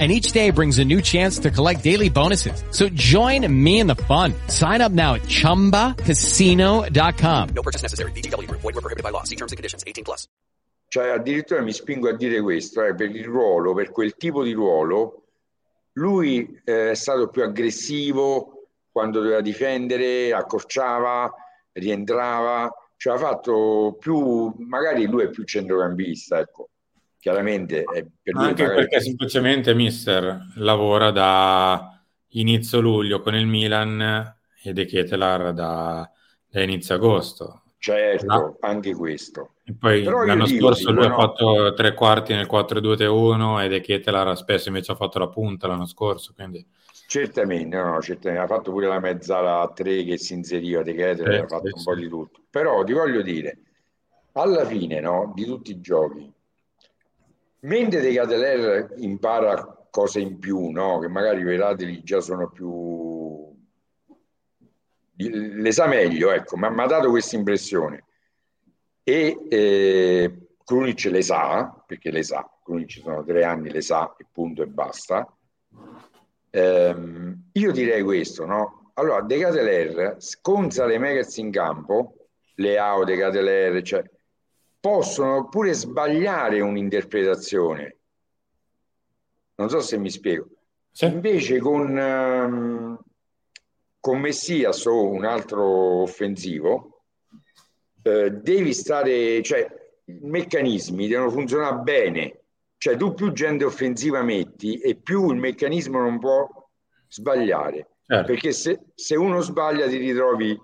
Speaker 8: and each day brings a new chance to collect daily bonuses. So join me in the fun. Sign up now at ChumbaCasino.com.
Speaker 9: No purchase necessary. BGW. Void were prohibited by law. See terms and conditions. 18 plus.
Speaker 2: Cioè, addirittura mi spingo a dire questo, eh, per il ruolo, per quel tipo di ruolo, lui eh, è stato più aggressivo quando doveva difendere, accorciava, rientrava, cioè ha fatto più, magari lui è più centrocampista, ecco chiaramente è per
Speaker 1: lui anche magari... perché semplicemente Mister lavora da inizio luglio con il Milan e De Ketelar da, da inizio agosto
Speaker 2: certo no? anche questo
Speaker 1: e poi Però l'anno scorso dico, lui no? ha fatto tre quarti nel 4-2-3-1 e De Ketelar spesso invece ha fatto la punta l'anno scorso quindi
Speaker 2: Certamente, no, certamente, ha fatto pure la mezzala a tre che si inseriva De Ketelar, eh, ha fatto sì, un po' di tutto. Però ti voglio dire, alla fine no, di tutti i giochi, Mentre De Cateler impara cose in più, no? che magari i Radili già sono più... le sa meglio, ecco, ma mi ha dato questa impressione. E eh, Krunic le sa, perché le sa, Krunic sono tre anni, le sa e punto e basta. Ehm, io direi questo, no? Allora, De Cateler, con Salemekers in campo, Leao, De Cateler, cioè possono pure sbagliare un'interpretazione. Non so se mi spiego. Sì. Invece con, um, con Messias o un altro offensivo, eh, devi stare, cioè i meccanismi devono funzionare bene. Cioè tu più gente offensiva metti e più il meccanismo non può sbagliare. Certo. Perché se, se uno sbaglia ti ritrovi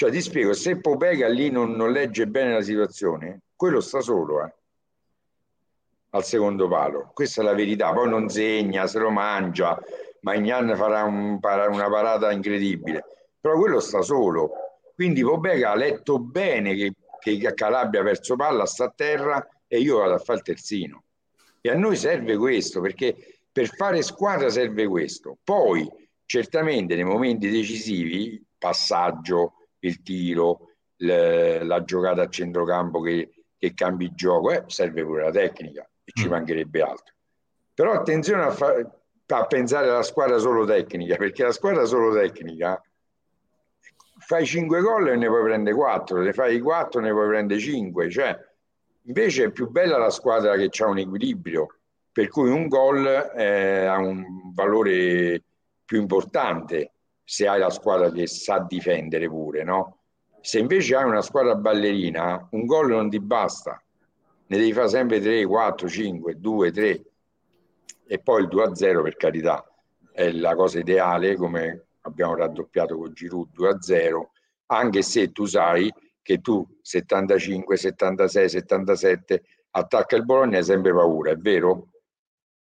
Speaker 2: cioè, ti spiego, se Popega lì non, non, legge bene la situazione, quello sta solo, eh, al secondo palo. Questa è la verità. Poi non segna, se lo mangia, Magnan farà un, una parata incredibile. Però quello sta solo. Quindi Popega ha letto bene che, che Calabria ha perso palla, sta a terra e io vado a fare il terzino. E a noi serve questo, perché per fare squadra serve questo. Poi, certamente, nei momenti decisivi, passaggio, il tiro, le, la giocata a centrocampo che, che cambi il gioco, eh, serve pure la tecnica e ci mm. mancherebbe altro. Però attenzione a, fa, a pensare alla squadra solo tecnica, perché la squadra solo tecnica fai 5 gol e ne puoi prendere 4, ne fai 4 ne puoi prendere 5, cioè invece è più bella la squadra che ha un equilibrio, per cui un gol eh, ha un valore più importante se hai la squadra che sa difendere pure, no? Se invece hai una squadra ballerina, un gol non ti basta, ne devi fare sempre 3, 4, 5, 2, 3 e poi il 2 a 0 per carità è la cosa ideale come abbiamo raddoppiato con Giroud 2 a 0 anche se tu sai che tu 75, 76, 77 attacca il Bologna hai sempre paura, è vero?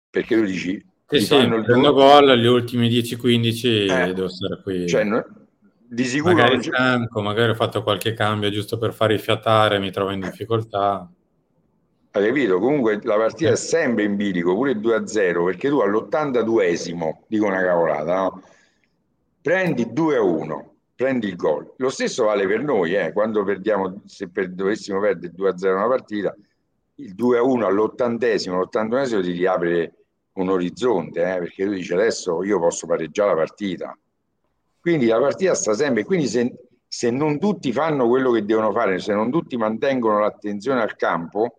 Speaker 2: Perché tu dici
Speaker 1: sì, sì, prendo gol gli ultimi 10-15 eh, devo stare qui.
Speaker 2: Cioè, di sicuro
Speaker 1: magari non... stanco, magari ho fatto qualche cambio giusto per far rifiatare, mi trovo in difficoltà.
Speaker 2: Hai capito? Comunque la partita eh. è sempre in bilico, pure 2-0, perché tu all'82esimo, dico una cavolata, no? prendi 2-1, prendi il gol. Lo stesso vale per noi, eh? quando perdiamo, se per, dovessimo perdere 2-0 una partita, il 2-1 all'ottantesimo, l'ottantunesimo ti riapre un orizzonte, eh, perché lui dice adesso io posso pareggiare la partita. Quindi la partita sta sempre, quindi se, se non tutti fanno quello che devono fare, se non tutti mantengono l'attenzione al campo,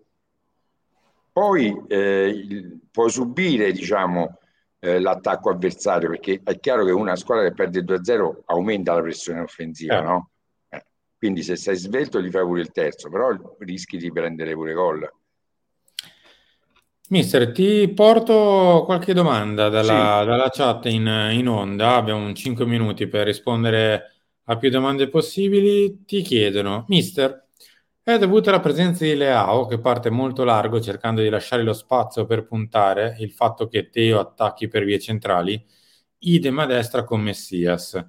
Speaker 2: poi eh, puoi subire, diciamo, eh, l'attacco avversario, perché è chiaro che una squadra che perde 2-0 aumenta la pressione offensiva,
Speaker 1: Eh.
Speaker 2: no? Quindi se sei svelto ti fai pure il terzo, però rischi di prendere pure gol.
Speaker 1: Mister, ti porto qualche domanda dalla,
Speaker 2: Sì.
Speaker 1: dalla chat in, in onda. Abbiamo un 5 minuti per rispondere a più domande possibili. Ti chiedono, Mister, è dovuta alla presenza di Leao che parte molto largo cercando di lasciare lo spazio per puntare il fatto che Teo attacchi per vie centrali, idem a destra con Messias.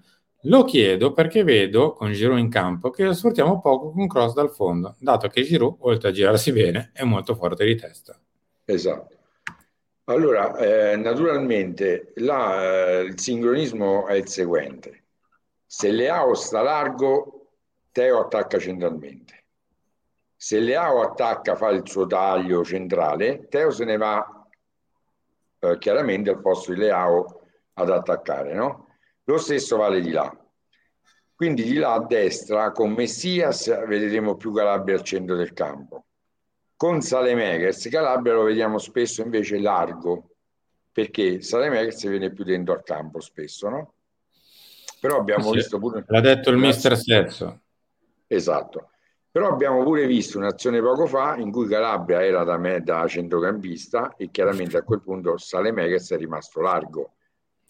Speaker 1: Lo chiedo perché vedo con Giroud in campo che lo sfruttiamo poco con cross dal fondo, dato che Giroud, oltre a girarsi bene, è molto forte di testa.
Speaker 2: Esatto. Allora, eh, naturalmente là, eh, il sincronismo è il seguente. Se Leao sta largo, Teo attacca centralmente. Se Leao attacca, fa il suo taglio centrale, Teo se ne va eh, chiaramente al posto di Leao ad attaccare, no? Lo stesso vale di là. Quindi di là a destra, con Messias, vedremo più Calabria al centro del campo. Con Salemekers, Calabria lo vediamo spesso invece largo, perché Salemekers viene più dentro al campo spesso, no? Però abbiamo
Speaker 1: Sì,
Speaker 2: visto pure...
Speaker 1: L'ha detto il mister stesso.
Speaker 2: Esatto. Però abbiamo pure visto un'azione poco fa in cui Calabria era da me da centrocampista e chiaramente a quel punto Salemekers è rimasto largo.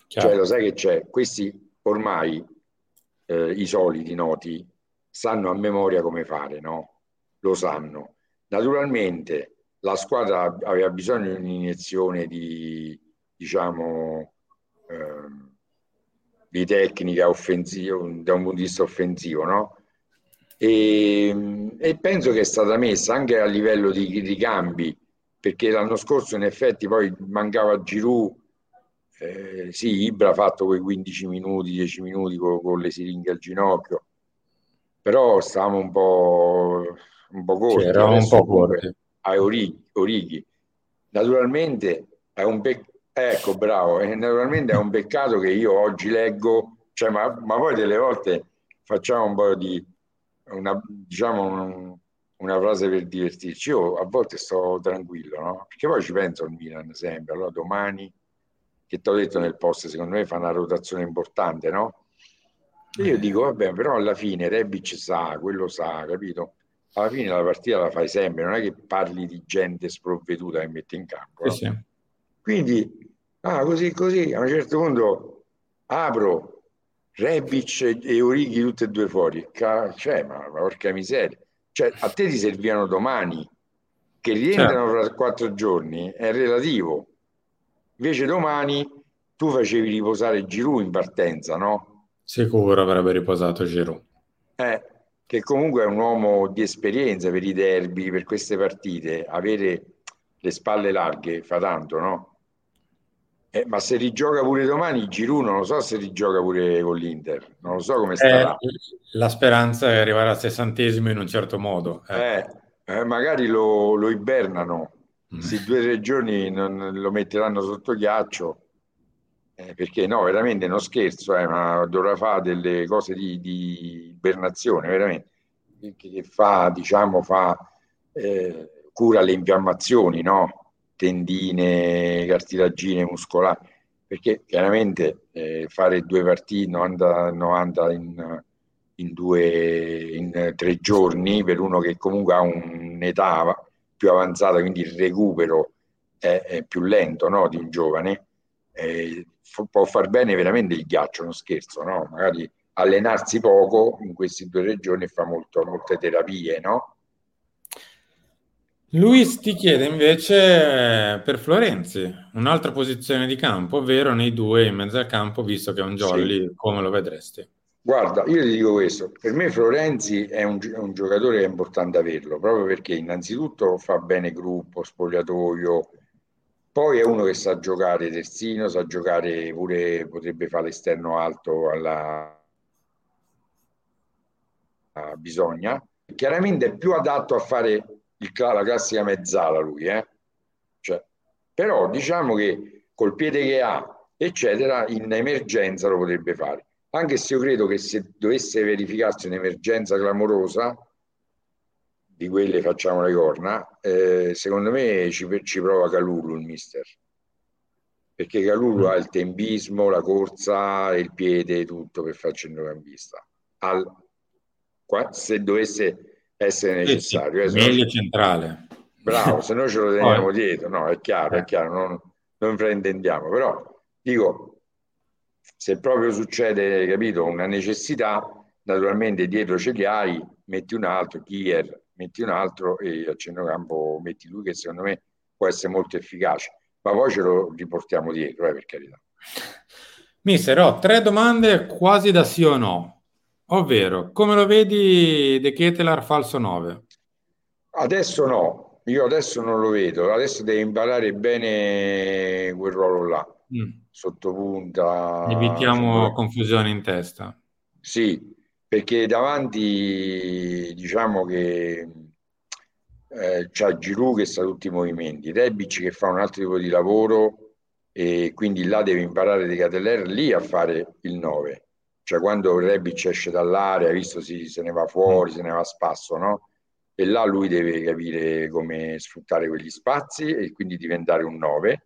Speaker 1: Chiaro.
Speaker 2: Cioè, lo sai che c'è? Questi ormai, eh, i soliti noti, sanno a memoria come fare, no? Lo sanno. Naturalmente la squadra aveva bisogno di un'iniezione di, diciamo, ehm, di tecnica offensiva, da un punto di vista offensivo, no? E, e penso che è stata messa anche a livello di ricambi, perché l'anno scorso in effetti poi mancava Giroud, eh, sì, Ibra ha fatto quei 15 minuti, 10 minuti con, con le siringhe al ginocchio, però stavamo un po', un po' corti.
Speaker 1: Eravamo un po' corti.
Speaker 2: ai Orighi, Orighi. Naturalmente è un peccato, ecco bravo, e naturalmente è un peccato che io oggi leggo, cioè, ma, ma poi delle volte facciamo un po' di, una, diciamo, un- una frase per divertirci. Io a volte sto tranquillo, no? Perché poi ci penso al Milan sempre, allora domani, che ti ho detto nel post, secondo me fa una rotazione importante, no? E io dico, vabbè, però alla fine Rebic sa, quello sa, capito? Alla fine la partita la fai sempre, non è che parli di gente sprovveduta che metti in campo. No?
Speaker 1: sì.
Speaker 2: Quindi, ah, così, così, a un certo punto apro Rebic e- Orighi tutti e due fuori. Cioè, ma, ma porca miseria. Cioè, a te ti servivano domani, che rientrano fra quattro giorni, è relativo. Invece domani tu facevi riposare Giroud in partenza, no?
Speaker 1: Sicuro avrebbe riposato Giroud.
Speaker 2: Eh, che comunque è un uomo di esperienza per i derby, per queste partite, avere le spalle larghe fa tanto, no? Eh, ma se rigioca pure domani, Giroud non lo so se rigioca pure con l'Inter, non lo so come
Speaker 1: Eh,
Speaker 2: starà.
Speaker 1: la speranza è arrivare al sessantesimo in un certo modo. eh.
Speaker 2: Eh, eh, magari lo, lo ibernano, questi due o tre giorni non, lo metteranno sotto ghiaccio, eh, perché no, veramente non scherzo, eh, ma dovrà fare delle cose di, di ibernazione, veramente, che, fa, diciamo, fa, eh, cura le infiammazioni, no? Tendine, cartilagine muscolari, perché chiaramente eh, fare due partite 90, 90 in, in due, in tre giorni per uno che comunque ha un'età più avanzata, quindi il recupero è, è più lento no, di un giovane, eh, può far bene veramente il ghiaccio, non scherzo, no? Magari allenarsi poco in questi due e fa molto, molte terapie, no?
Speaker 1: Luis ti chiede invece eh, per Florenzi un'altra posizione di campo, ovvero nei due in mezzo al campo, visto che è un jolly, come lo vedresti?
Speaker 2: Guarda, io ti dico questo, per me Florenzi è un, è un giocatore che è importante averlo, proprio perché innanzitutto fa bene gruppo, spogliatoio, poi è uno che sa giocare terzino, sa giocare pure, potrebbe fare l'esterno alto alla bisogna. Chiaramente è più adatto a fare il la classica mezzala lui, eh? Cioè, però diciamo che col piede che ha, eccetera, in emergenza lo potrebbe fare. Anche se io credo che se dovesse verificarsi un'emergenza clamorosa, di quelle facciamo le corna, eh, secondo me ci, ci prova Calulu il mister. Perché Calulu ha il tempismo, la corsa, il piede, tutto per fare il centrocampista. Al, qua, se dovesse essere necessario.
Speaker 1: Eh meglio centrale.
Speaker 2: Bravo, se no ce lo teniamo dietro, no, è chiaro, è chiaro, non, non fraintendiamo, però dico, se proprio succede, capito, una necessità, naturalmente dietro ce li hai, metti un altro, Kier, metti un altro e al centrocampo metti lui che secondo me può essere molto efficace, ma poi ce lo riportiamo dietro, eh, per carità.
Speaker 1: Mister, ho tre domande quasi da sì o no, ovvero, come lo vedi De Ketelar falso 9?
Speaker 2: Adesso no, io adesso non lo vedo, adesso deve imparare bene quel ruolo là, mm. sottopunta.
Speaker 1: Evitiamo confusione in testa.
Speaker 2: Sì, perché davanti diciamo che eh, c'ha Giroud che sa tutti i movimenti, Rebic che fa un altro tipo di lavoro e quindi là deve imparare di Cateller lì a fare il 9. Cioè quando Rebic esce dall'area, visto si, se ne va fuori, se ne va a spasso, no? e là lui deve capire come sfruttare quegli spazi e quindi diventare un 9.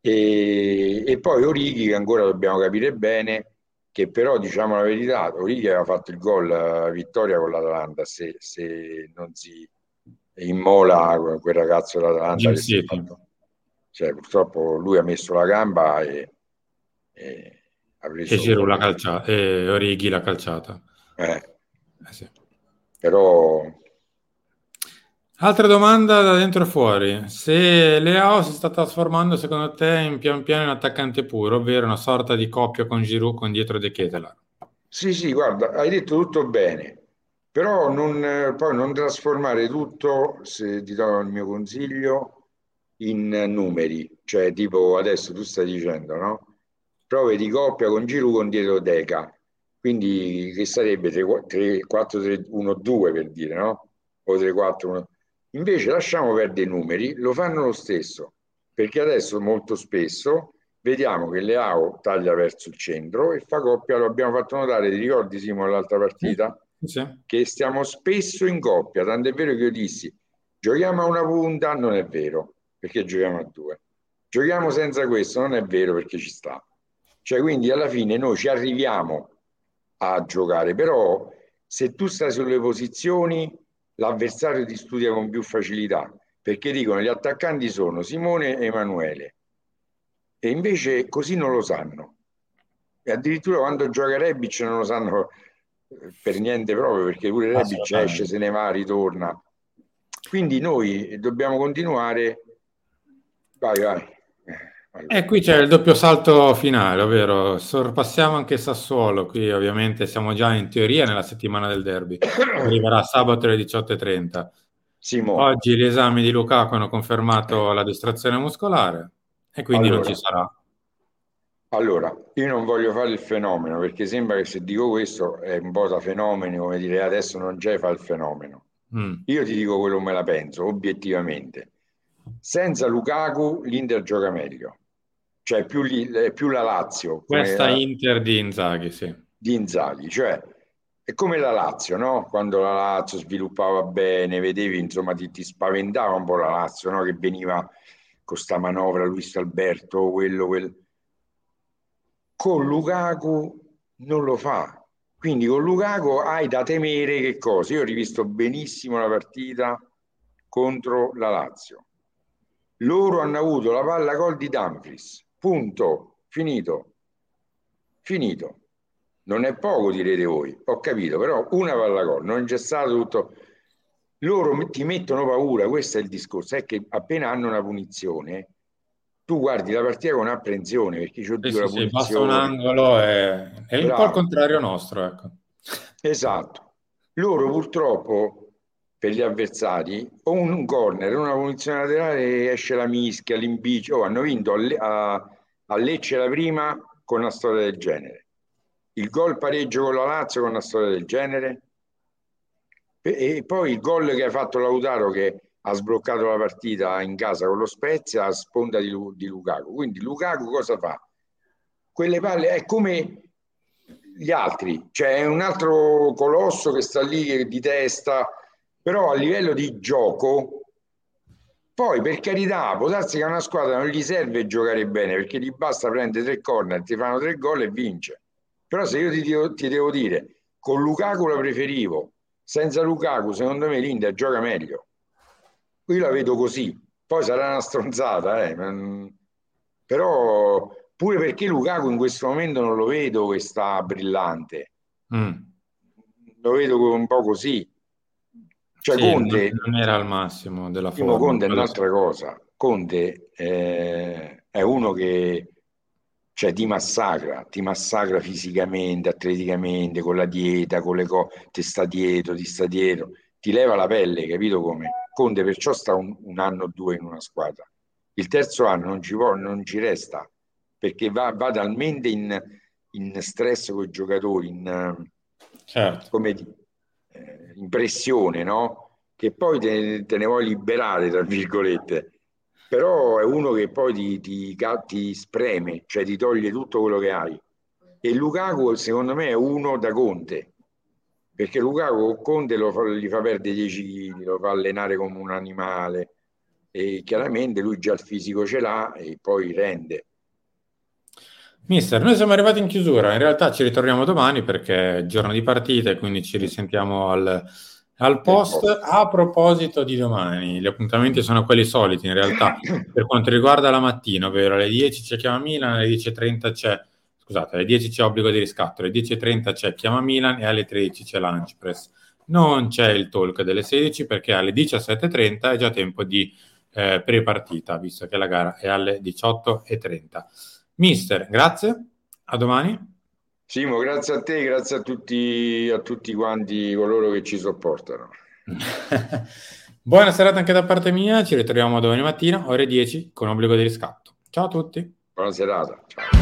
Speaker 2: E, e poi Orighi che ancora dobbiamo capire bene che però diciamo la verità Orighi aveva fatto il gol a vittoria con l'Atalanta se, se non si immola quel ragazzo dell'Atalanta cioè, purtroppo lui ha messo la gamba e,
Speaker 1: e ha preso e Giroud la calciata e Orighi l'ha calciata
Speaker 2: eh. Eh sì. però
Speaker 1: Altra domanda da dentro e fuori. Se Leao si sta trasformando secondo te in pian piano in attaccante puro, ovvero una sorta di coppia con Giroud con dietro De Ketelar?
Speaker 2: Sì, sì, guarda, hai detto tutto bene, però non, poi non trasformare tutto, se ti do il mio consiglio, in numeri. Cioè, tipo adesso tu stai dicendo, no? Prove di coppia con Giroud con dietro Deca. Quindi che sarebbe 3, 3, 4, 3, 1, 2 per dire, no? O 3, 4, 1, Invece lasciamo perdere i numeri, lo fanno lo stesso, perché adesso molto spesso vediamo che Leao taglia verso il centro e fa coppia, lo abbiamo fatto notare, ti ricordi Simo l'altra partita? Sì. Che stiamo spesso in coppia, tanto è vero che io dissi giochiamo a una punta, non è vero, perché giochiamo a due. Giochiamo senza questo, non è vero perché ci sta. Cioè, quindi alla fine noi ci arriviamo a giocare, però se tu stai sulle posizioni l'avversario ti studia con più facilità, perché dicono gli attaccanti sono Simone e Emanuele, e invece così non lo sanno. E addirittura quando gioca Rebic non lo sanno eh, per niente proprio, perché pure Rebic esce, se ne va, ritorna. Quindi noi dobbiamo continuare. Vai, vai.
Speaker 1: E eh, qui c'è il doppio salto finale, ovvero sorpassiamo anche Sassuolo. Qui ovviamente siamo già in teoria nella settimana del derby. *coughs* Arriverà sabato alle 18.30. Simo. Oggi gli esami di Lukaku hanno confermato la distrazione muscolare e quindi allora, non ci sarà.
Speaker 2: Allora, io non voglio fare il fenomeno perché sembra che se dico questo è un po' da fenomeni, come dire adesso non c'è fa il fenomeno. Mm. Io ti dico quello che me la penso, obiettivamente. Senza Lukaku l'Inter gioca meglio cioè più, li, più la Lazio.
Speaker 1: Questa Inter di Inzaghi, sì.
Speaker 2: Di Inzaghi, cioè è come la Lazio, no? Quando la Lazio sviluppava bene, vedevi, insomma, ti, ti spaventava un po' la Lazio, no? Che veniva con sta manovra Luis Alberto, quello, quel... Con Lukaku non lo fa. Quindi con Lukaku hai da temere che cosa? Io ho rivisto benissimo la partita contro la Lazio. Loro hanno avuto la palla gol di Dumfries Punto. Finito. Finito. Non è poco, direte voi. Ho capito, però una palla gol, non c'è stato tutto. Loro ti mettono paura, questo è il discorso, è che appena hanno una punizione, tu guardi la partita con apprensione perché c'ho
Speaker 1: sì, sì, la punizione. Basta un angolo e è un po' il contrario nostro, ecco.
Speaker 2: Esatto. Loro purtroppo per gli avversari o un corner, una punizione laterale esce la mischia, l'imbicio, oh, hanno vinto a, a, Lecce la prima con una storia del genere. Il gol pareggio con la Lazio con una storia del genere. E, poi il gol che ha fatto Lautaro che ha sbloccato la partita in casa con lo Spezia a sponda di, di Lukaku. Quindi Lukaku cosa fa? Quelle palle è come gli altri, cioè è un altro colosso che sta lì di testa, però a livello di gioco, poi per carità, può darsi che a una squadra non gli serve giocare bene perché gli basta prendere tre corner, ti fanno tre gol e vince. Però se io ti, devo- ti devo dire, con Lukaku la preferivo, senza Lukaku secondo me l'India gioca meglio. Io la vedo così, poi sarà una stronzata, eh, ma- però pure perché Lukaku in questo momento non lo vedo che sta brillante,
Speaker 1: Mm.
Speaker 2: lo vedo un po' così. Cioè
Speaker 1: Sì,
Speaker 2: Conte,
Speaker 1: non, era al massimo della forma.
Speaker 2: Conte è un'altra cosa. Conte eh, è uno che cioè, ti massacra, ti massacra fisicamente, atleticamente, con la dieta, con le cose, ti sta dietro, ti sta dietro, ti leva la pelle, capito come? Conte perciò sta un, un anno o due in una squadra. Il terzo anno non ci, può, non ci resta perché va, va talmente in, in stress con i giocatori, in,
Speaker 1: Certo.
Speaker 2: come di- eh, in pressione, no? Che poi te, te ne vuoi liberare, tra virgolette. Però è uno che poi ti, ti, ti spreme, cioè ti toglie tutto quello che hai. E Lukaku, secondo me, è uno da Conte, perché Lukaku con Conte lo fa- gli fa perdere 10 kg, lo fa allenare come un animale e chiaramente lui già il fisico ce l'ha e poi rende.
Speaker 1: Mister, noi siamo arrivati in chiusura, in realtà ci ritorniamo domani perché è giorno di partita e quindi ci risentiamo al, al post. A proposito di domani, gli appuntamenti sono quelli soliti in realtà per quanto riguarda la mattina, ovvero alle 10 c'è Chiama Milan, alle 10.30 c'è, scusate, alle 10 c'è obbligo di riscatto, alle 10.30 c'è Chiama Milan e alle 13 c'è Lunch Press. Non c'è il talk delle 16 perché alle 17.30 è già tempo di eh, pre-partita, visto che la gara è alle 18.30. Mister, grazie, a domani.
Speaker 2: Simo, grazie a te, grazie a tutti, a tutti quanti coloro che ci sopportano. *laughs*
Speaker 1: Buona serata anche da parte mia, ci ritroviamo domani mattina, ore 10, con obbligo di riscatto. Ciao a tutti.
Speaker 2: Buona serata. Ciao.